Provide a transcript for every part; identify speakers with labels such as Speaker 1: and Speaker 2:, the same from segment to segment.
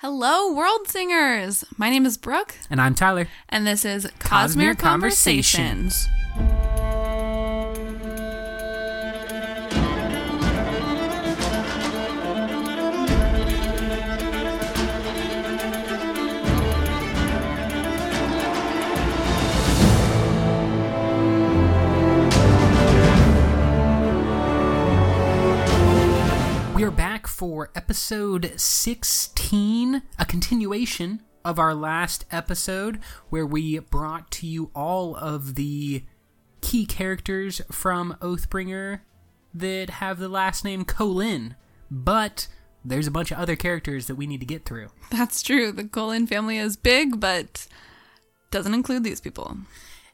Speaker 1: Hello, world singers! My name is Brooke,
Speaker 2: And I'm Tyler.
Speaker 1: and this is
Speaker 2: Cosmere
Speaker 1: Cosmere Conversations.
Speaker 2: We back for episode 16, a continuation of our last episode where we brought to you all of the key characters from Oathbringer that have the last name Kholin. But there's a bunch of other characters that we need to get through.
Speaker 1: That's true. The Kholin family is big, but doesn't include these people.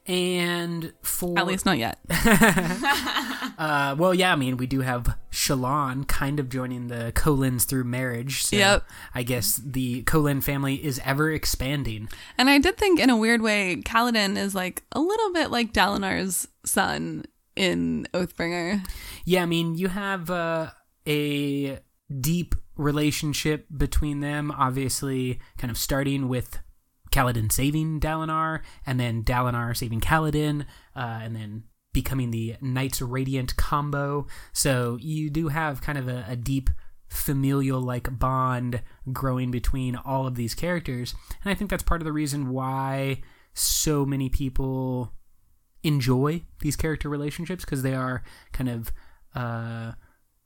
Speaker 2: And for
Speaker 1: At least not yet.
Speaker 2: Uh, well, yeah, I mean, we do have Shallan kind of joining the Kholins through marriage. So
Speaker 1: Yep.
Speaker 2: I guess the Kholin family is ever expanding.
Speaker 1: And I did think, in a weird way, Kaladin is like a little bit like Dalinar's son in Oathbringer.
Speaker 2: Yeah, I mean, you have uh, a deep relationship between them, obviously, kind of starting with Kaladin saving Dalinar, and then Dalinar saving Kaladin, uh, and then becoming the Knights Radiant combo. So you do have kind of a, a deep familial like bond growing between all of these characters. And I think that's part of the reason why so many people enjoy these character relationships because they are kind of uh,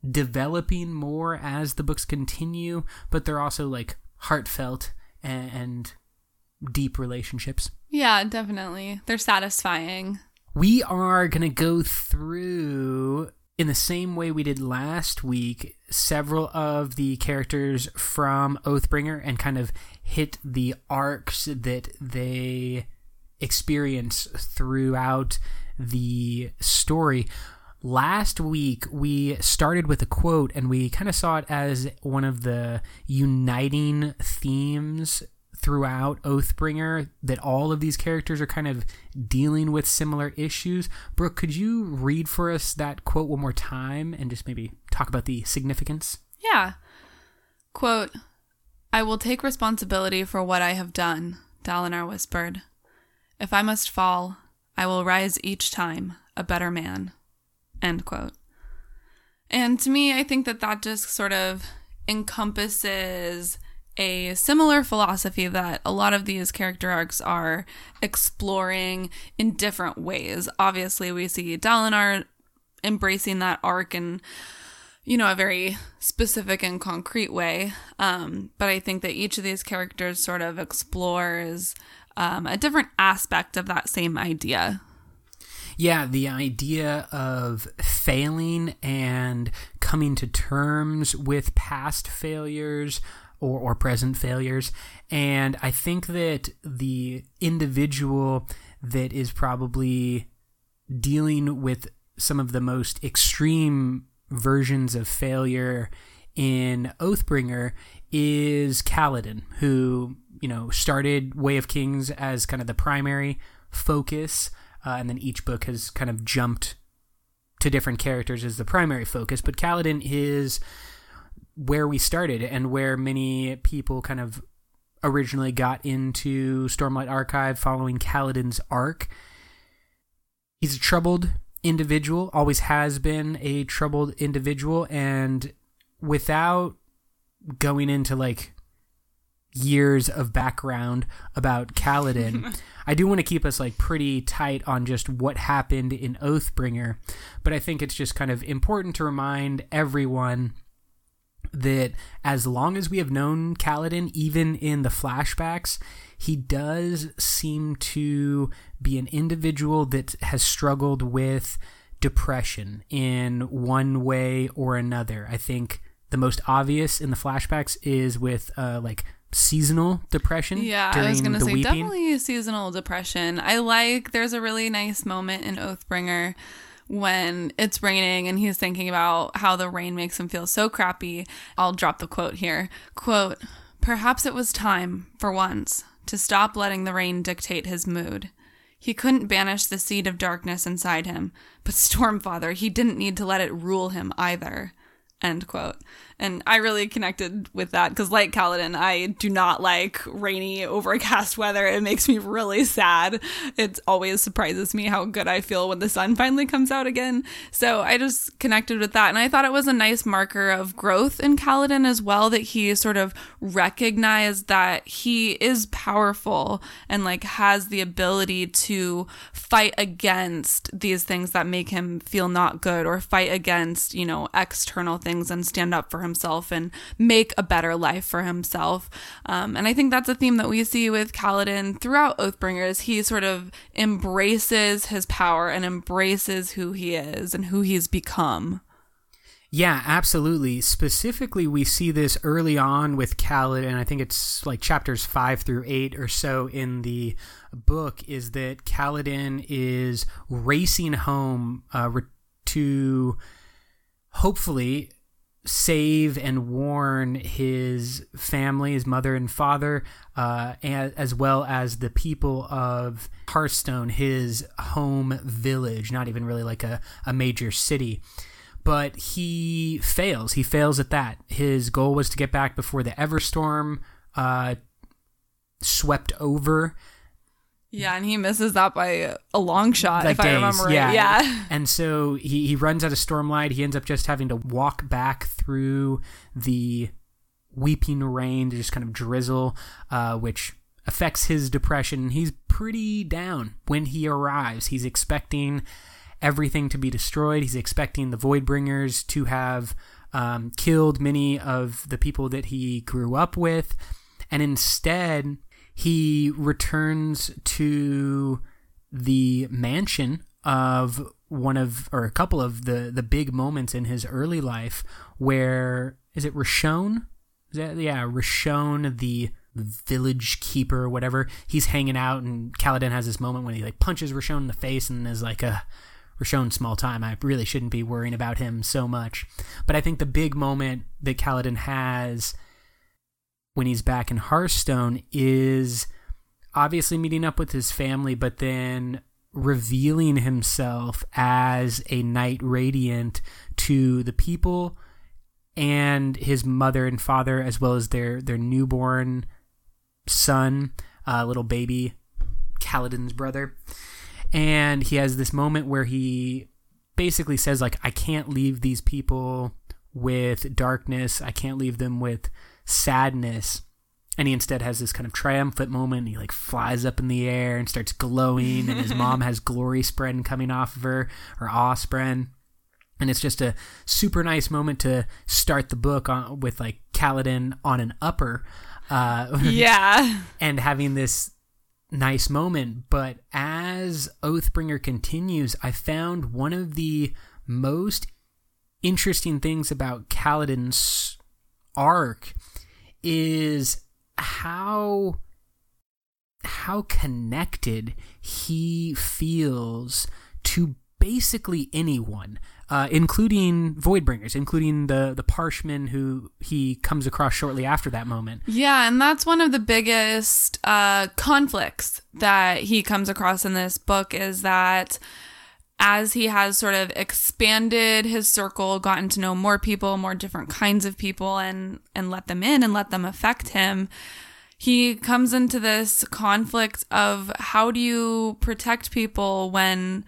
Speaker 2: developing more as the books continue, but they're also like heartfelt and, and deep relationships.
Speaker 1: Yeah, definitely. They're satisfying.
Speaker 2: We are going to go through, in the same way we did last week, several of the characters from Oathbringer and kind of hit the arcs that they experience throughout the story. Last week, we started with a quote and we kind of saw it as one of the uniting themes throughout Oathbringer that all of these characters are kind of dealing with similar issues. Brooke, could you read for us that quote one more time and just maybe talk about the significance?
Speaker 1: Yeah. Quote, I will take responsibility for what I have done, Dalinar whispered. If I must fall, I will rise each time a better man. End quote. And to me, I think that that just sort of encompasses a similar philosophy that a lot of these character arcs are exploring in different ways. Obviously, we see Dalinar embracing that arc in you know, a very specific and concrete way. Um, but I think that each of these characters sort of explores um, a different aspect of that same idea.
Speaker 2: Yeah, the idea of failing and coming to terms with past failures or, or present failures. And I think that the individual that is probably dealing with some of the most extreme versions of failure in Oathbringer is Kaladin, who, you know, started Way of Kings as kind of the primary focus, uh, and then each book has kind of jumped to different characters as the primary focus. But Kaladin is where we started and where many people kind of originally got into Stormlight Archive following Kaladin's arc. He's a troubled individual, always has been a troubled individual, and without going into like years of background about Kaladin, I do want to keep us like pretty tight on just what happened in Oathbringer, but I think it's just kind of important to remind everyone that as long as we have known Kaladin, even in the flashbacks, he does seem to be an individual that has struggled with depression in one way or another. I think the most obvious in the flashbacks is with uh, like seasonal depression.
Speaker 1: Yeah, I was going to say
Speaker 2: weeping.
Speaker 1: definitely seasonal depression. I like, there's a really nice moment in Oathbringer when it's raining and he's thinking about how the rain makes him feel so crappy. I'll drop the quote here. Quote, Perhaps it was time, for once, to stop letting the rain dictate his mood. He couldn't banish the seed of darkness inside him, but Stormfather, he didn't need to let it rule him either. End quote. And I really connected with that because, like Kaladin, I do not like rainy, overcast weather. It makes me really sad. It always surprises me how good I feel when the sun finally comes out again. So I just connected with that. And I thought it was a nice marker of growth in Kaladin as well that he sort of recognized that he is powerful and like has the ability to fight against these things that make him feel not good or fight against, you know, external things and stand up for himself and make a better life for himself. Um, and I think that's a theme that we see with Kaladin throughout Oathbringers. He sort of embraces his power and embraces who he is and who he's become.
Speaker 2: Yeah, absolutely. Specifically, we see this early on with Kaladin. I think it's like chapters five through eight or so in the book. Is that Kaladin is racing home uh, to hopefully save and warn his family, his mother and father, uh, and, as well as the people of Hearthstone, his home village, not even really like a, a major city. But he fails. He fails at that. His goal was to get back before the Everstorm uh, swept over
Speaker 1: yeah, and he misses that by a long shot, like if days, I remember right.
Speaker 2: Yeah.
Speaker 1: yeah.
Speaker 2: And so he, he runs out of Stormlight. He ends up just having to walk back through the weeping rain to just kind of drizzle, uh, which affects his depression. He's pretty down when he arrives. He's expecting everything to be destroyed. He's expecting the Voidbringers to have um, killed many of the people that he grew up with. And instead, he returns to the mansion of one of or a couple of the the big moments in his early life where is it Roshone? Is that yeah, Roshone the village keeper whatever. He's hanging out and Kaladin has this moment when he like punches Roshone in the face and is like a Roshone small time. I really shouldn't be worrying about him so much. But I think the big moment that Kaladin has when he's back in Hearthstone is obviously meeting up with his family, but then revealing himself as a knight radiant to the people and his mother and father, as well as their their newborn son, uh, little baby, Kaladin's brother. And he has this moment where he basically says, like, I can't leave these people with darkness. I can't leave them with sadness and he instead has this kind of triumphant moment. He like flies up in the air and starts glowing, and his mom has glory spren coming off of her or awe spren. And it's just a super nice moment to start the book on, with like Kaladin on an upper.
Speaker 1: Uh, yeah.
Speaker 2: and having this nice moment. But as Oathbringer continues, I found one of the most interesting things about Kaladin's arc is how how connected he feels to basically anyone, uh, including Voidbringers, including the the Parshmen who he comes across shortly after that moment.
Speaker 1: Yeah, and that's one of the biggest uh, conflicts that he comes across in this book is that as he has sort of expanded his circle, gotten to know more people, more different kinds of people and and let them in and let them affect him, he comes into this conflict of how do you protect people when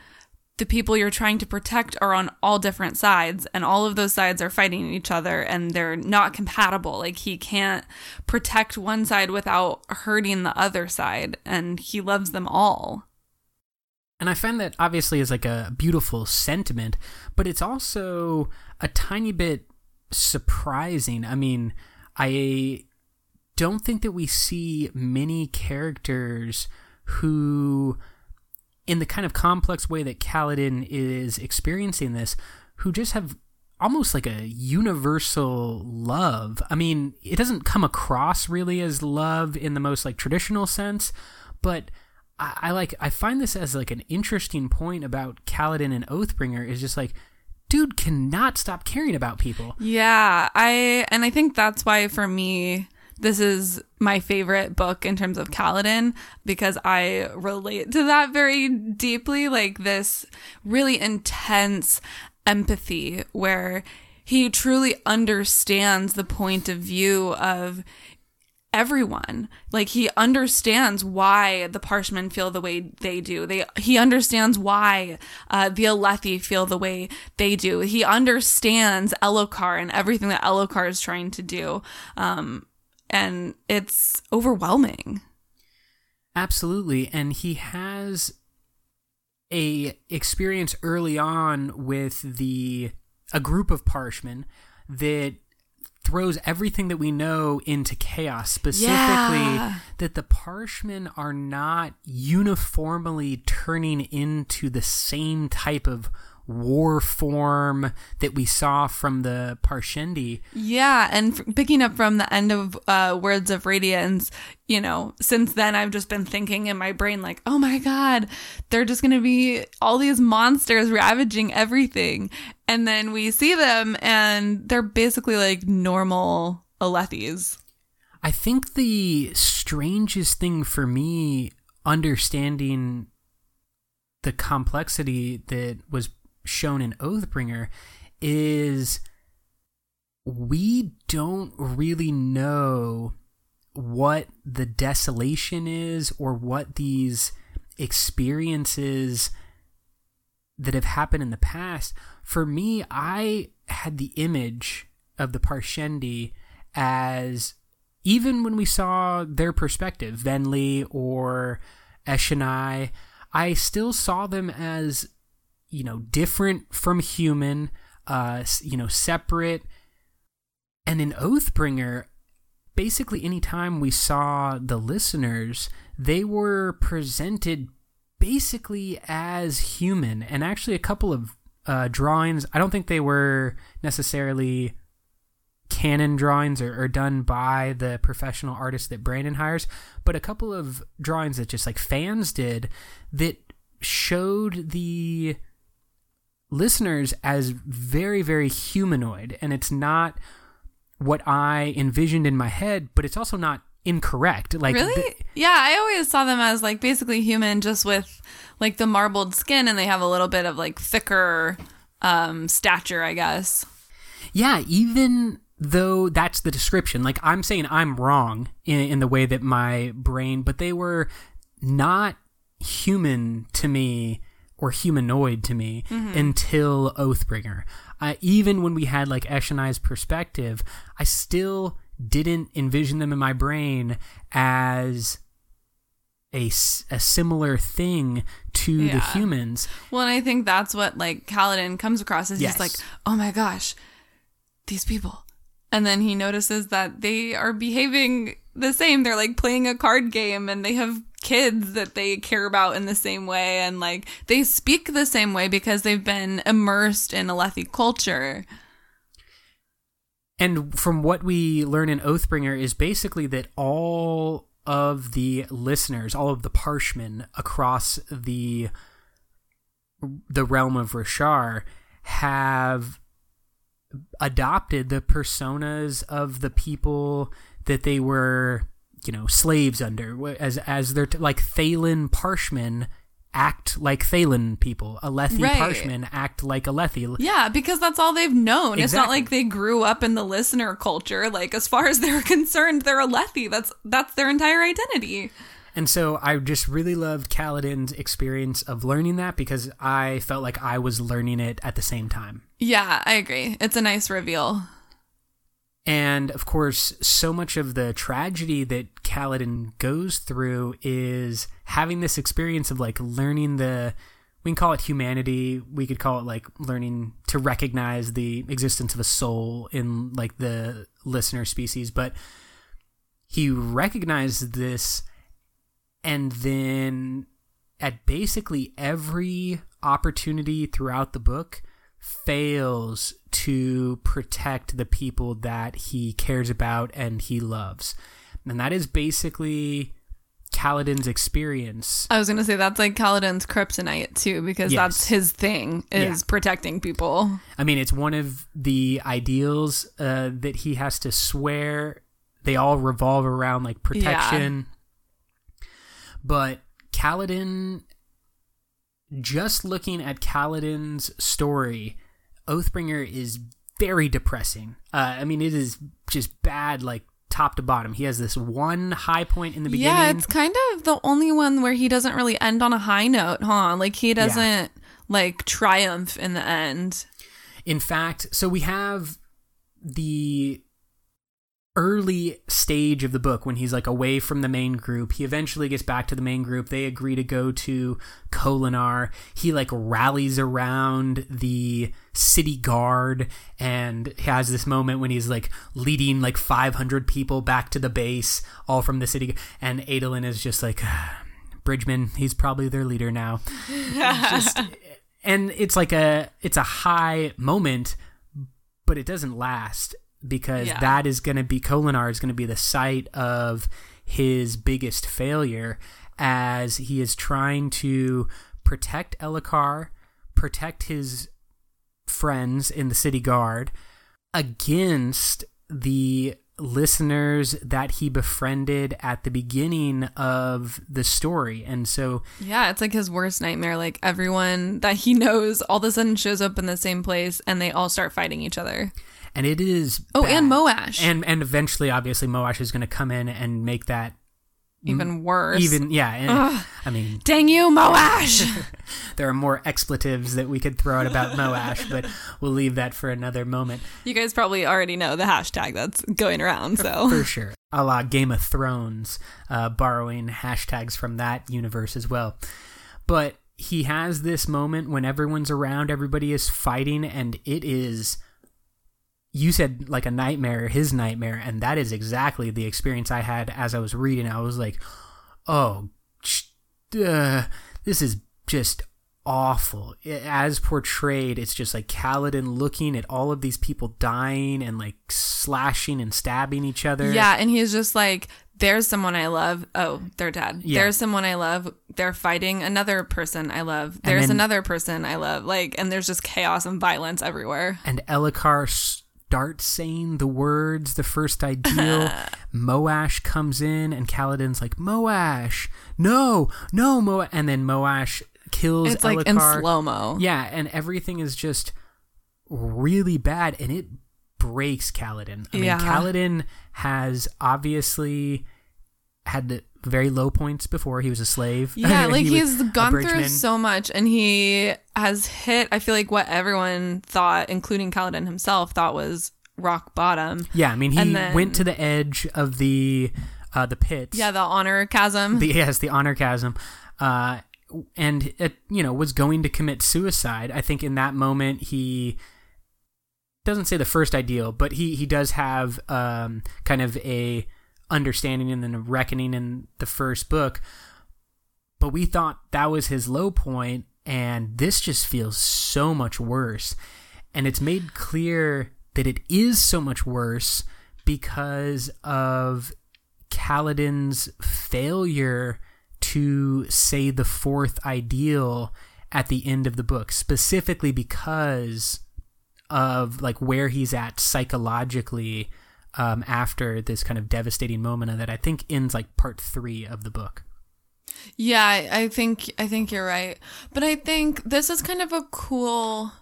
Speaker 1: the people you're trying to protect are on all different sides and all of those sides are fighting each other and they're not compatible. Like he can't protect one side without hurting the other side and he loves them all
Speaker 2: and I find that obviously is like a beautiful sentiment, but it's also a tiny bit surprising. I mean, I don't think that we see many characters who, in the kind of complex way that Kaladin is experiencing this, who just have almost like a universal love. I mean, it doesn't come across really as love in the most like traditional sense, but I, I like I find this as like an interesting point about Kaladin and Oathbringer is just like dude cannot stop caring about people.
Speaker 1: Yeah, I and I think that's why for me this is my favorite book in terms of Kaladin because I relate to that very deeply like this really intense empathy where he truly understands the point of view of everyone. Like he understands why the Parshmen feel the way they do. They he understands why uh, the Alethi feel the way they do. He understands Elhokar and everything that Elhokar is trying to do. Um, and it's overwhelming.
Speaker 2: Absolutely, and he has a experience early on with the a group of Parshmen that throws everything that we know into chaos. Specifically,
Speaker 1: Yeah.
Speaker 2: that the Parshmen are not uniformly turning into the same type of war form that we saw from the Parshendi.
Speaker 1: Yeah, and f- picking up from the end of uh, Words of Radiance, you know, since then I've just been thinking in my brain, like, oh my god, they're just gonna be all these monsters ravaging everything. And then we see them and they're basically like normal Alethis.
Speaker 2: I think the strangest thing for me understanding the complexity that was shown in Oathbringer is we don't really know what the desolation is or what these experiences that have happened in the past. For me, I had the image of the Parshendi as even when we saw their perspective, Venli or Eshonai, I still saw them as, you know, different from human, uh, you know, separate. And in Oathbringer, basically anytime we saw the listeners, they were presented basically as human. And actually, a couple of uh, drawings, I don't think they were necessarily canon drawings or, or done by the professional artist that Brandon hires, but a couple of drawings that just like fans did that showed the listeners as very, very humanoid. And it's not what I envisioned in my head, but it's also not incorrect. Like
Speaker 1: Really?
Speaker 2: th-
Speaker 1: yeah, I always saw them as like basically human, just with like the marbled skin, and they have a little bit of like thicker um stature, I guess.
Speaker 2: Yeah, even though that's the description, like I'm saying I'm wrong in, in the way that my brain, but they were not human to me or humanoid to me until Oathbringer. Uh, even when we had like Eshonai's perspective, I still didn't envision them in my brain as a, a similar thing to the humans.
Speaker 1: Well, and I think that's what like Kaladin comes across as
Speaker 2: Yes.
Speaker 1: he's like, oh my gosh, these people. And then he notices that they are behaving the same. They're like playing a card game and they have kids that they care about in the same way. And like they speak the same way because they've been immersed in Alethi culture.
Speaker 2: And from what we learn in Oathbringer is basically that all of the listeners, all of the parshmen across the the realm of Roshar have adopted the personas of the people that they were, you know, slaves under as as they're t- like Thaylen parshmen act like Thaylen people. Alethi
Speaker 1: Right.
Speaker 2: parshmen act like Alethi.
Speaker 1: Yeah, because that's all they've known. It's not like they grew up in the listener culture. Like as far as they're concerned, they're Alethi. That's that's their entire identity.
Speaker 2: And so I just really loved Kaladin's experience of learning that because I felt like I was learning it at the same time.
Speaker 1: Yeah, I agree. It's a nice reveal.
Speaker 2: And of course, so much of the tragedy that Kaladin goes through is having this experience of like learning the we can call it humanity, we could call it like learning to recognize the existence of a soul in like the listener species, but he recognizes this and then at basically every opportunity throughout the book fails to protect the people that he cares about and he loves. And that is basically Kaladin's experience.
Speaker 1: I was gonna say that's like Kaladin's kryptonite too, because
Speaker 2: Yes.
Speaker 1: that's his thing is
Speaker 2: Yeah.
Speaker 1: protecting people.
Speaker 2: I mean, it's one of the ideals uh, that he has to swear. They all revolve around like protection. But Kaladin, just looking at Kaladin's story, Oathbringer is very depressing. Uh, I mean, it is just bad, like top to bottom. He has this one high point in the beginning.
Speaker 1: Yeah, it's kind of the only one where he doesn't really end on a high note, huh? Like he doesn't like triumph in the end.
Speaker 2: In fact, so we have the early stage of the book when he's like away from the main group. He eventually gets back to the main group. They agree to go to Kholinar. He like rallies around the city guard and has this moment when he's like leading like 500 people back to the base, all from the city. And Adolin is just like, ah, Bridgeman, he's probably their leader now. just, and it's like a it's a high moment, but it doesn't last because
Speaker 1: Yeah.
Speaker 2: that is going to be Kholinar is going to be the site of his biggest failure as he is trying to protect Elhokar, protect his friends in the city guard against the listeners that he befriended at the beginning of the story. And so
Speaker 1: Yeah, it's like his worst nightmare. Like everyone that he knows all of a sudden shows up in the same place and they all start fighting each other.
Speaker 2: and it is
Speaker 1: Oh, and. Moash.
Speaker 2: and and eventually obviously Moash is going to come in and make that
Speaker 1: even worse.
Speaker 2: even yeah and, i mean
Speaker 1: Dang you, Moash!
Speaker 2: there are more expletives that we could throw out about moash but we'll leave that for another moment
Speaker 1: you guys probably already know the hashtag that's going around, so.
Speaker 2: for sure a la game of thrones uh, borrowing hashtags from that universe as well but he has this moment when everyone's around everybody is fighting and it is you said like a nightmare his nightmare and that is exactly the experience i had as i was reading i was like oh uh, this is just awful as portrayed it's just like Kaladin looking at all of these people dying and like slashing and stabbing each other
Speaker 1: Yeah, and he's just like, there's someone I love. Oh, they're dead.
Speaker 2: Yeah.
Speaker 1: There's someone I love. They're fighting another person I love. There's
Speaker 2: then-
Speaker 1: another person I love. Like, and there's just chaos and violence everywhere.
Speaker 2: and Elhokar starts saying the words, the first ideal. Moash comes in, and Kaladin's like, Moash, no, no, Moash. And then Moash kills
Speaker 1: It's like in slow mo.
Speaker 2: Yeah, and everything is just really bad, and it breaks Kaladin. I mean,
Speaker 1: Yeah.
Speaker 2: Kaladin has obviously had the very low points before. He was a slave.
Speaker 1: Yeah, like
Speaker 2: He
Speaker 1: he's gone through so much and he has hit, I feel like what everyone thought, including Kaladin himself, thought was rock bottom.
Speaker 2: Yeah, I mean, he
Speaker 1: then-
Speaker 2: went to the edge of the uh, the pit.
Speaker 1: Yeah, the honor chasm.
Speaker 2: the yes, the honor chasm, uh, and it you know was going to commit suicide. I think in that moment he doesn't say the first ideal, but he he does have um, kind of a understanding and then reckoning in the first book. But we thought that was his low point, and this just feels so much worse. And it's made clear that it is so much worse because of Kaladin's failure to say the fourth ideal at the end of the book, specifically because of like where he's at psychologically um, after this kind of devastating moment that I think ends like part three of the book.
Speaker 1: Yeah, I I think I think you're right. But I think this is kind of a cool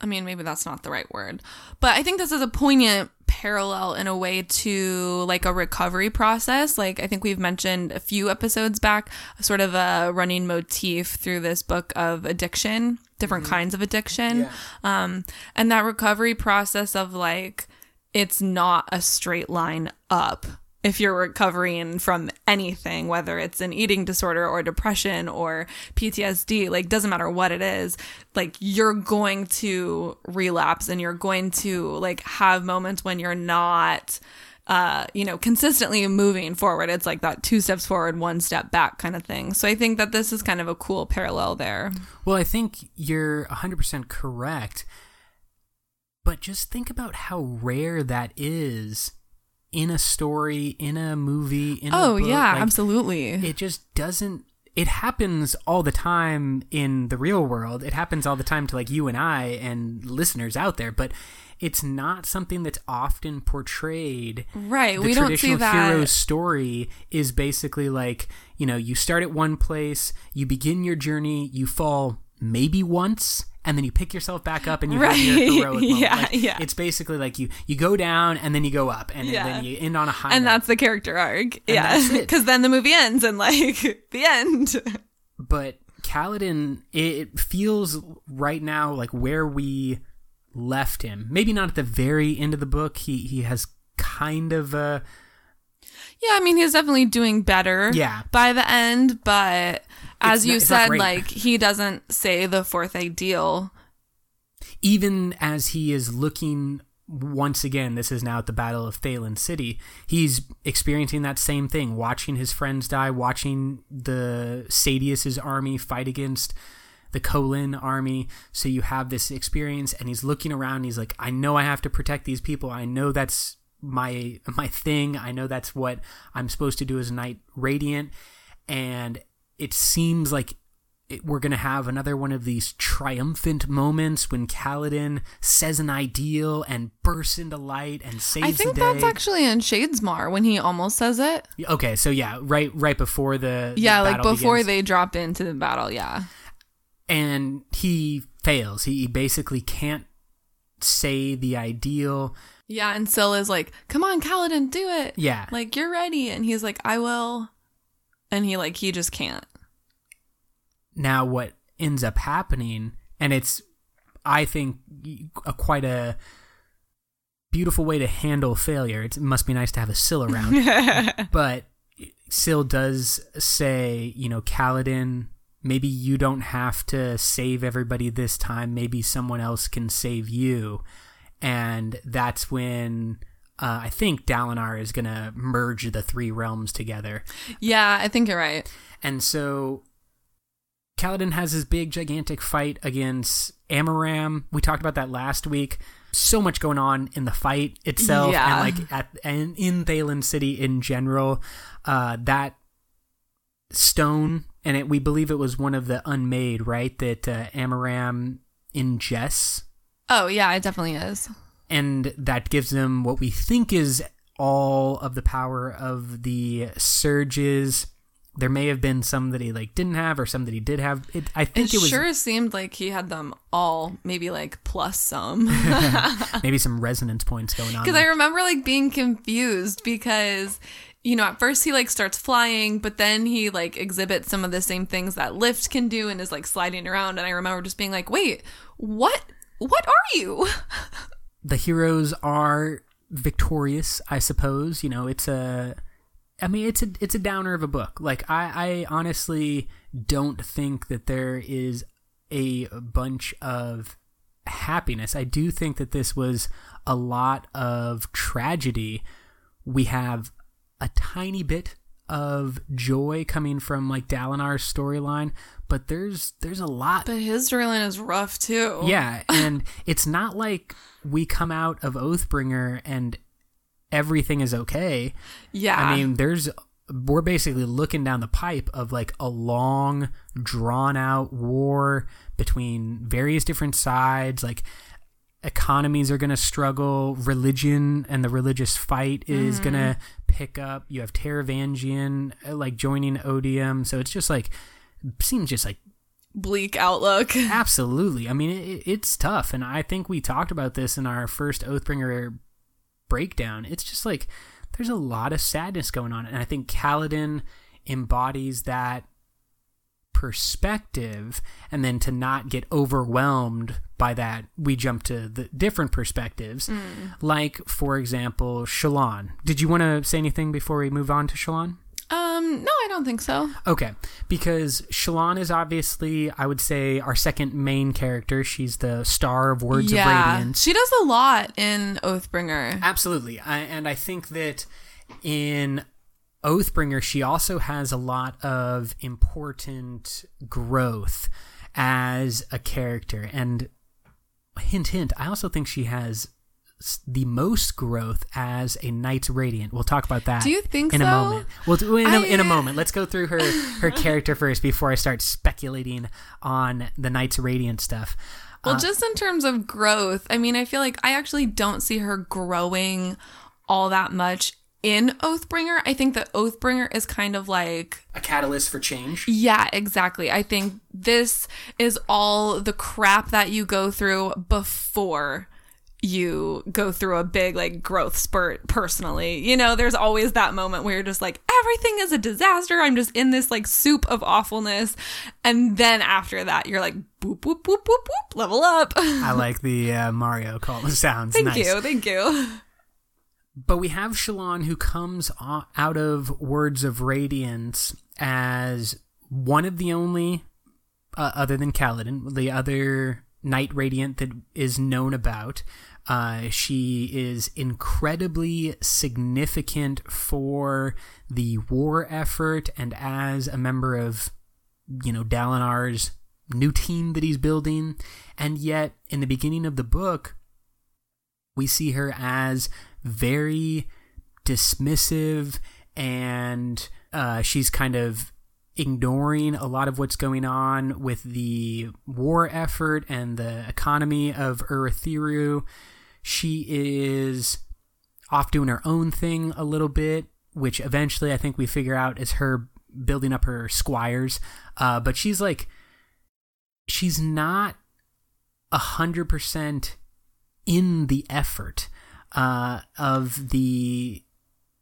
Speaker 1: I mean, maybe that's not the right word. But I think this is a poignant parallel in a way to like a recovery process. Like I think we've mentioned a few episodes back, sort of a running motif through this book of addiction, different kinds of addiction. Um and that recovery process of like it's not a straight line up if you're recovering from anything, whether it's an eating disorder or depression or PTSD, like doesn't matter what it is, like you're going to relapse and you're going to like have moments when you're not uh, you know, consistently moving forward. It's like that two steps forward, one step back kind of thing. So I think that this is kind of a cool parallel there.
Speaker 2: Well, I think you're 100% correct. But just think about how rare that is in a story, in a movie, in a
Speaker 1: Oh, yeah,
Speaker 2: Like,
Speaker 1: absolutely.
Speaker 2: It just doesn't it happens all the time in the real world. It happens all the time to like you and I and listeners out there, but it's not something that's often portrayed.
Speaker 1: Right.
Speaker 2: The
Speaker 1: we don't see that.
Speaker 2: hero's story is basically like, you know, you start at one place, you begin your journey, you fall maybe once and then you pick yourself back up and you
Speaker 1: Right.
Speaker 2: have your heroic moment.
Speaker 1: Yeah,
Speaker 2: Like,
Speaker 1: yeah.
Speaker 2: It's basically like you you go down and then you go up and
Speaker 1: Yeah.
Speaker 2: then you end on a high.
Speaker 1: and
Speaker 2: note.
Speaker 1: that's the character arc. yeah, because then the movie ends and like the end.
Speaker 2: but Kaladin, it feels right now like where we left him. Maybe not at the very end of the book. He he has kind of uh
Speaker 1: Yeah, I mean he's definitely doing better.
Speaker 2: Yeah.
Speaker 1: by the end, but as you
Speaker 2: not-
Speaker 1: said, like he doesn't say the fourth ideal.
Speaker 2: even as he is looking once again, this is now at the Battle of Thaylen City, he's experiencing that same thing, watching his friends die, watching the Sadeas's army fight against the Kholin army. So you have this experience and he's looking around, he's like, I know I have to protect these people. I know that's my my thing. I know that's what I'm supposed to do as a Knight Radiant. And it seems like it, we're going to have another one of these triumphant moments when Kaladin says an ideal and bursts into light and saves
Speaker 1: I think
Speaker 2: the day.
Speaker 1: that's actually in Shadesmar when he almost says it.
Speaker 2: okay, so yeah, right right before the the
Speaker 1: Yeah, like before
Speaker 2: begins.
Speaker 1: they drop into the battle. Yeah,
Speaker 2: and he fails. He basically can't say the ideal.
Speaker 1: yeah, and Syl is like, "Come on, Kaladin, do it."
Speaker 2: Yeah.
Speaker 1: like you're ready, and he's like, "I will," and he like he just can't.
Speaker 2: Now what ends up happening and it's i think a quite a beautiful way to handle failure it must be nice to have a Syl around but Syl does say you know Kaladin maybe you don't have to save everybody this time maybe someone else can save you and that's when uh, I think Dalinar is going to merge the three realms together.
Speaker 1: Yeah, I think you're right.
Speaker 2: And so Kaladin has his big gigantic fight against Amaram. We talked about that last week. So much going on in the fight itself
Speaker 1: Yeah.
Speaker 2: and like at and in Thaylen City in general. Uh that stone and it we believe it was one of the unmade, right? That uh, Amaram ingests
Speaker 1: Oh yeah, it definitely is.
Speaker 2: and that gives them what we think is all of the power of the surges. There may have been some that he like didn't have, or some that he did have. It, I think
Speaker 1: It
Speaker 2: it, was
Speaker 1: sure seemed like he had them all, maybe like plus some.
Speaker 2: maybe some resonance points going on.
Speaker 1: Because I remember like being confused because, you know, at first he like starts flying, but then he like exhibits some of the same things that Lift can do and is like sliding around. And I remember just being like, wait, what? What are you?
Speaker 2: the heroes are victorious, I suppose. You know, it's a. I mean, it's a it's a downer of a book. Like I, I honestly don't think that there is a bunch of happiness. I do think that this was a lot of tragedy. We have a tiny bit of joy coming from like Dalinar's storyline, but there's there's a lot
Speaker 1: But his storyline is rough too.
Speaker 2: yeah, and it's not like we come out of Oathbringer and everything is okay.
Speaker 1: Yeah.
Speaker 2: I mean, there's we're basically looking down the pipe of like a long, drawn out war between various different sides. Like economies are going to struggle, religion and the religious fight is going to pick up. You have Teravangian uh, like joining Odium, so it's just like seems just like
Speaker 1: bleak outlook.
Speaker 2: Absolutely. I mean, it, it's tough, and I think we talked about this in our first Oathbringer breakdown. It's just like there's a lot of sadness going on, and I think Kaladin embodies that perspective, and then to not get overwhelmed by that, we jump to the different perspectives. Mm. Like, for example, Shallan. Did you want to say anything before we move on to Shallan?
Speaker 1: Um, no, I don't think so.
Speaker 2: Okay, because Shallan is obviously, I would say, our second main character. She's the star of Words of
Speaker 1: yeah.
Speaker 2: Radiance.
Speaker 1: She does a lot in Oathbringer.
Speaker 2: Absolutely, I, and I think that in Oathbringer, she also has a lot of important growth as a character. And hint, hint, I also think she has the most growth as a Knight's Radiant. We'll talk about that.
Speaker 1: Do you think
Speaker 2: in a moment? Well, in a, in a
Speaker 1: I- uh,
Speaker 2: moment. Let's go through her her character first before I start speculating on the Knight's Radiant stuff.
Speaker 1: Well, uh, just in terms of growth, I mean, I feel like I actually don't see her growing all that much in Oathbringer. I think that Oathbringer is kind of like
Speaker 2: a catalyst for change.
Speaker 1: Yeah, exactly. I think this is all the crap that you go through before you go through a big like growth spurt personally. You know, there's always that moment where you're just like everything is a disaster. I'm just in this like soup of awfulness. And then after that, you're like boop boop boop boop boop level up.
Speaker 2: I like the uh, Mario call sounds.
Speaker 1: thank
Speaker 2: nice.
Speaker 1: you. Thank you.
Speaker 2: But we have Shallan who comes out of Words of Radiance as one of the only, uh, other than Kaladin, the other Knight Radiant that is known about. Uh, she is incredibly significant for the war effort and as a member of, you know, Dalinar's new team that he's building. And yet, in the beginning of the book, we see her as very dismissive and uh, she's kind of ignoring a lot of what's going on with the war effort and the economy of Urithiru. She is off doing her own thing a little bit, which eventually I think we figure out is her building up her squires. Uh, but she's like, she's not a hundred percent in the effort uh, of the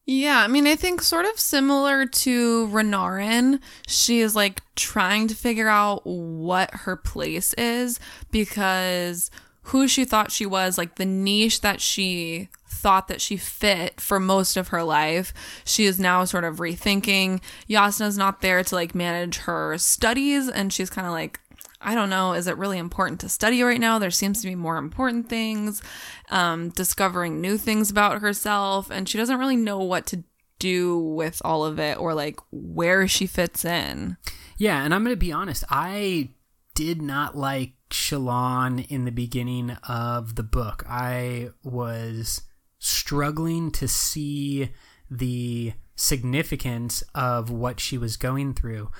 Speaker 1: yeah, I mean, I think sort of similar to Renarin, she is like trying to figure out what her place is because who she thought she was, like the niche that she thought that she fit for most of her life, she is now sort of rethinking. Jasnah's not there to like manage her studies, and she's kind of like, I don't know, is it really important to study right now? There seems to be more important things, um, discovering new things about herself, and she doesn't really know what to do with all of it or like where she fits in.
Speaker 2: Yeah, and I'm going to be honest, I did not like Shallan in the beginning of the book. I was struggling to see the significance of what she was going through.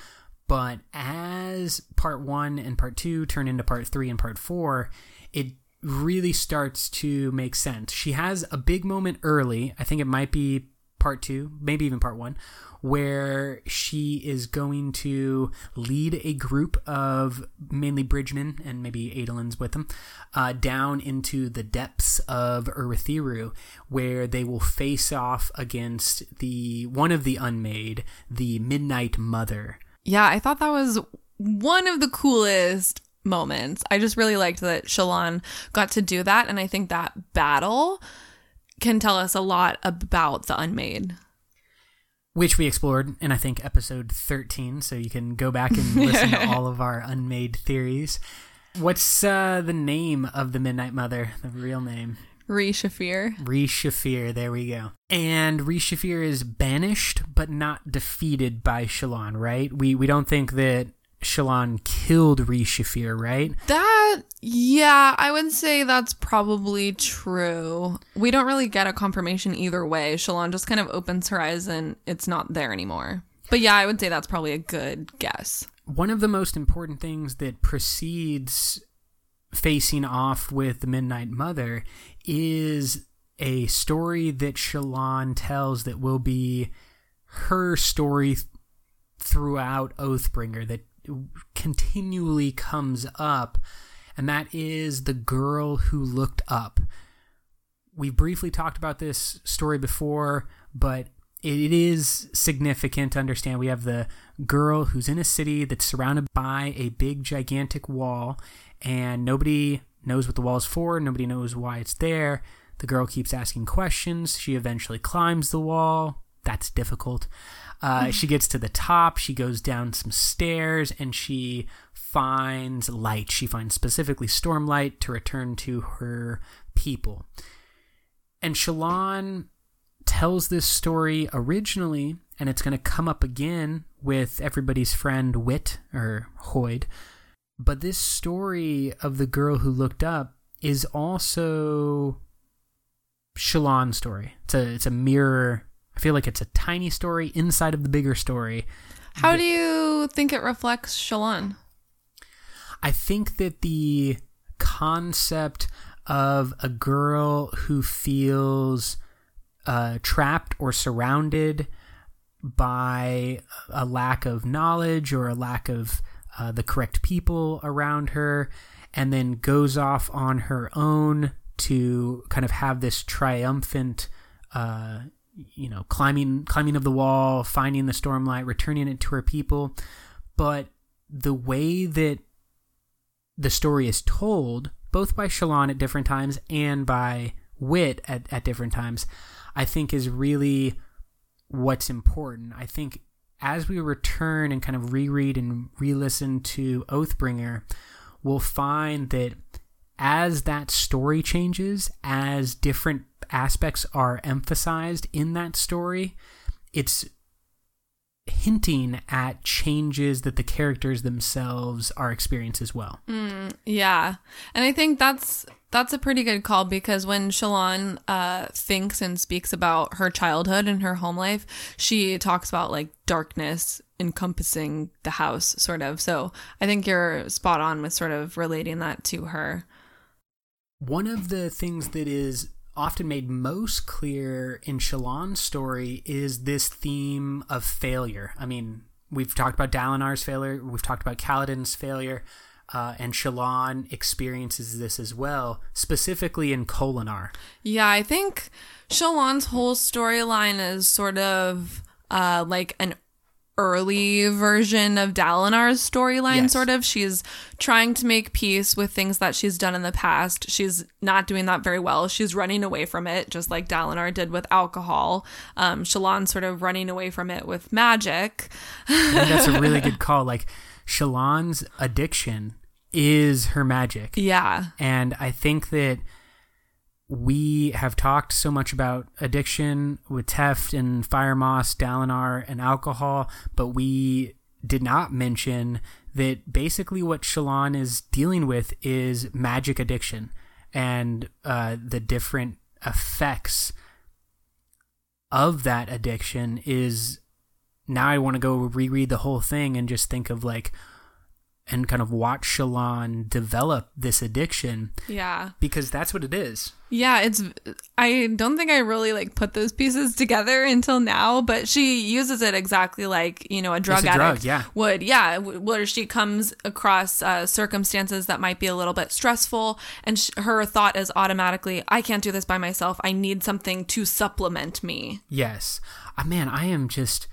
Speaker 2: But as part one and part two turn into part three and part four, it really starts to make sense. She has a big moment early. I think it might be part two, maybe even part one, where she is going to lead a group of mainly bridgemen and maybe Adolins with them uh, down into the depths of Urithiru, where they will face off against the one of the unmade, the Midnight Mother.
Speaker 1: Yeah, I thought that was one of the coolest moments. I just really liked that Shallan got to do that, and I think that battle can tell us a lot about the unmade.
Speaker 2: Which we explored in, I think, episode 13, so you can go back and listen to all of our unmade theories. What's uh, the name of the Midnight Mother, the real name?
Speaker 1: Re-Shephir.
Speaker 2: Re-Shephir, there we go. And Re-Shephir is banished, but not defeated by Shallan, right? We we don't think that Shallan killed Re-Shephir, right?
Speaker 1: That, yeah, I would say that's probably true. We don't really get a confirmation either way. Shallan just kind of opens her eyes and it's not there anymore. But yeah, I would say that's probably a good guess.
Speaker 2: One of the most important things that precedes facing off with the Midnight Mother is a story that Shallan tells that will be her story throughout Oathbringer that continually comes up, and that is the girl who looked up. We briefly talked about this story before, but it is significant to understand. We have the girl who's in a city that's surrounded by a big, gigantic wall, and nobody knows what the wall is for, nobody knows why it's there. The girl keeps asking questions. She eventually climbs the wall. That's difficult. Uh, she gets to the top. She goes down some stairs and she finds light. She finds specifically Stormlight to return to her people. And Shallan tells this story originally, and it's going to come up again with everybody's friend Wit or Hoid. But this story of the girl who looked up is also Shallan's story. It's a it's a mirror I feel like it's a tiny story inside of the bigger story.
Speaker 1: How do you think it reflects Shallan?
Speaker 2: I think that the concept of a girl who feels uh, trapped or surrounded by a lack of knowledge or a lack of uh, the correct people around her, and then goes off on her own to kind of have this triumphant, uh, you know, climbing climbing of the wall, finding the stormlight, returning it to her people. But the way that the story is told, both by Shallan at different times and by Wit at, at different times, I think is really what's important. I think as we return and kind of reread and re listen to Oathbringer, we'll find that as that story changes, as different aspects are emphasized in that story, it's hinting at changes that the characters themselves are experiencing as well.
Speaker 1: Mm, yeah. And I think that's that's a pretty good call because when Shallan uh, thinks and speaks about her childhood and her home life, she talks about like darkness encompassing the house, sort of. So I think you're spot on with sort of relating that to her.
Speaker 2: One of the things that is often made most clear in Shallan's story is this theme of failure. I mean, we've talked about Dalinar's failure, we've talked about Kaladin's failure, uh, and Shallan experiences this as well, specifically in Kholinar.
Speaker 1: Yeah, I think Shallan's whole storyline is sort of uh, like an early version of Dalinar's storyline,
Speaker 2: Yes.
Speaker 1: sort of. She's trying to make peace with things that she's done in the past. She's not doing that very well. She's running away from it, just like Dalinar did with alcohol. Um, Shallan's sort of running away from it with magic.
Speaker 2: That's a really good call. Like, Shallan's addiction is her magic.
Speaker 1: Yeah.
Speaker 2: And I think that we have talked so much about addiction with Teft and Fire Moss, Dalinar, and alcohol, but we did not mention that basically what Shallan is dealing with is magic addiction and uh, the different effects of that addiction is now I want to go reread the whole thing and just think of like and kind of watch Shallan develop this addiction
Speaker 1: Yeah.
Speaker 2: because that's what it is.
Speaker 1: Yeah, it's I don't think I really like put those pieces together until now, but she uses it exactly like, you know, a drug
Speaker 2: a
Speaker 1: addict
Speaker 2: drug, yeah.
Speaker 1: would. Yeah, where she comes across uh, circumstances that might be a little bit stressful and sh- her thought is automatically, I can't do this by myself. I need something to supplement me.
Speaker 2: Yes. Uh, man, I am just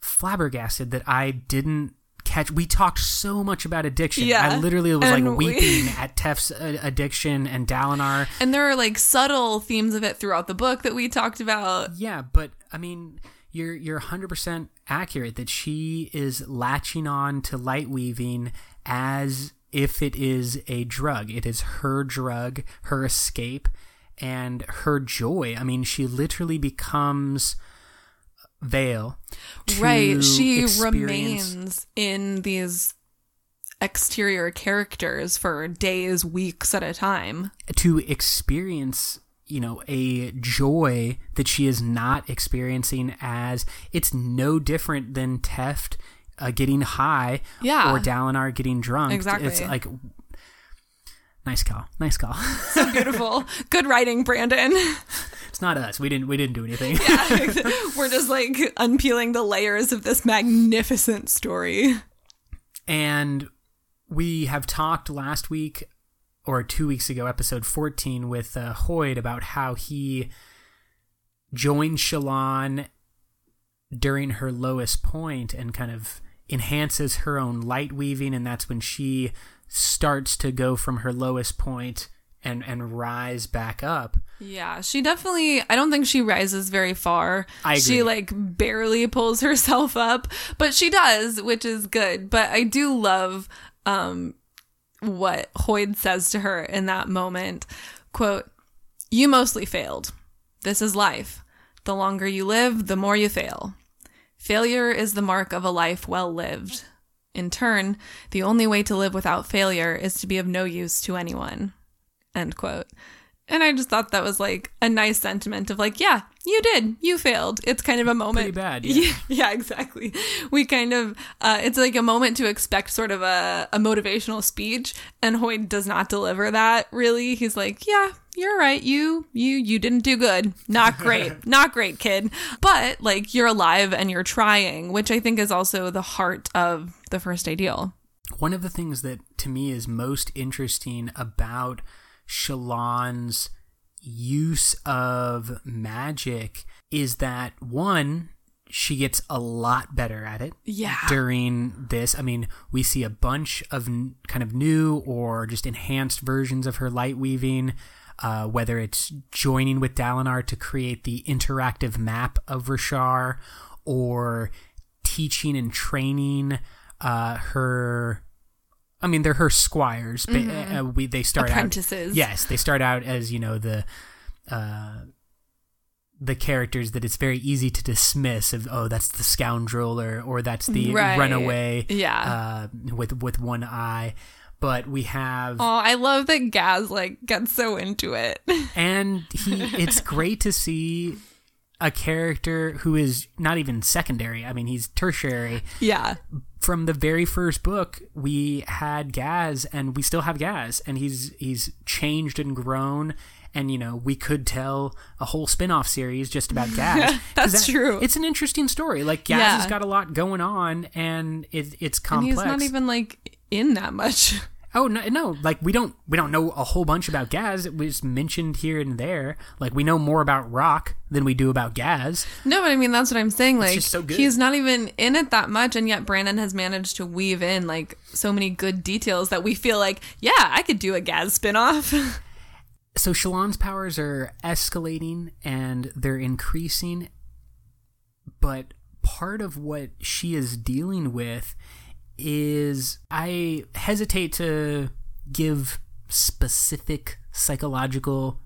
Speaker 2: flabbergasted that I didn't catch. We talked so much about addiction.
Speaker 1: Yeah.
Speaker 2: I literally was
Speaker 1: And
Speaker 2: like
Speaker 1: we-
Speaker 2: weeping at Teft's uh, addiction and Dalinar.
Speaker 1: And there are like subtle themes of it throughout the book that we talked about.
Speaker 2: Yeah, but I mean, you're you're 100% accurate that she is latching on to light weaving as if it is a drug. It is her drug, her escape, and her joy. I mean, she literally becomes Veil.
Speaker 1: right. She
Speaker 2: experience-
Speaker 1: remains in these exterior characters for days, weeks at a time.
Speaker 2: to experience you know a joy that she is not experiencing as it's no different than Teft uh, getting high
Speaker 1: Yeah.
Speaker 2: or Dalinar getting drunk
Speaker 1: Exactly.
Speaker 2: it's like nice call nice call
Speaker 1: So beautiful. Good writing, Brandon.
Speaker 2: it's not us we didn't we didn't do anything yeah,
Speaker 1: We're just like unpeeling the layers of this magnificent story.
Speaker 2: and we have talked last week or two weeks ago, episode 14, with uh, Hoid about how he joined Shallan during her lowest point and kind of enhances her own light weaving. And that's when she starts to go from her lowest point and, and rise back up.
Speaker 1: Yeah, she definitely I don't think she rises very far.
Speaker 2: I
Speaker 1: She like barely pulls herself up, but she does, which is good. But I do love um what Hoid says to her in that moment. Quote, "You mostly failed. This is life. The longer you live, the more you fail. Failure is the mark of a life well lived. In turn, the only way to live without failure is to be of no use to anyone." End quote. And I just thought that was like a nice sentiment of like, yeah, you did, you failed. It's kind of a moment.
Speaker 2: Pretty bad, yeah.
Speaker 1: yeah, yeah, exactly. We kind of, uh, it's like a moment to expect sort of a, a motivational speech, and Hoid does not deliver that really. He's like, yeah, you're right. You you you didn't do good. Not great. Not great, kid. But like you're alive and you're trying, which I think is also the heart of the first ideal.
Speaker 2: One of the things that to me is most interesting about Shallan's use of magic is that one she gets a lot better at it
Speaker 1: Yeah.
Speaker 2: during this. I mean, we see a bunch of n- kind of new or just enhanced versions of her light weaving, uh, whether it's joining with Dalinar to create the interactive map of Roshar or teaching and training uh, her. I mean, they're her squires. but uh, we they start out
Speaker 1: Apprentices.
Speaker 2: Yes, they start out as you know the uh, the characters that it's very easy to dismiss of oh that's the scoundrel or or that's the
Speaker 1: Right.
Speaker 2: runaway
Speaker 1: Yeah.
Speaker 2: uh, with with one eye. But we have
Speaker 1: Oh, I love that Gaz like gets so into it.
Speaker 2: and he it's great to see a character who is not even secondary. I mean, he's tertiary.
Speaker 1: yeah.
Speaker 2: From the very first book, we had Gaz, and we still have Gaz, and he's he's changed and grown. And you know, we could tell a whole spin-off series just about Gaz.
Speaker 1: That's true.
Speaker 2: It's an interesting story. Like Gaz
Speaker 1: Yeah.
Speaker 2: has got a lot going on, and it, it's
Speaker 1: And
Speaker 2: complex.
Speaker 1: he's not even like in that much.
Speaker 2: Oh no, no! Like we don't we don't know a whole bunch about Gaz. It was mentioned here and there. Like we know more about Rock than we do about Gaz.
Speaker 1: No, but I mean that's what I'm saying. Like
Speaker 2: so good.
Speaker 1: he's not even in it that much, and yet Brandon has managed to weave in like so many good details that we feel like, yeah, I could do a Gaz spinoff.
Speaker 2: So Shallan's powers are escalating and they're increasing, but part of what she is dealing with is I hesitate to give specific psychological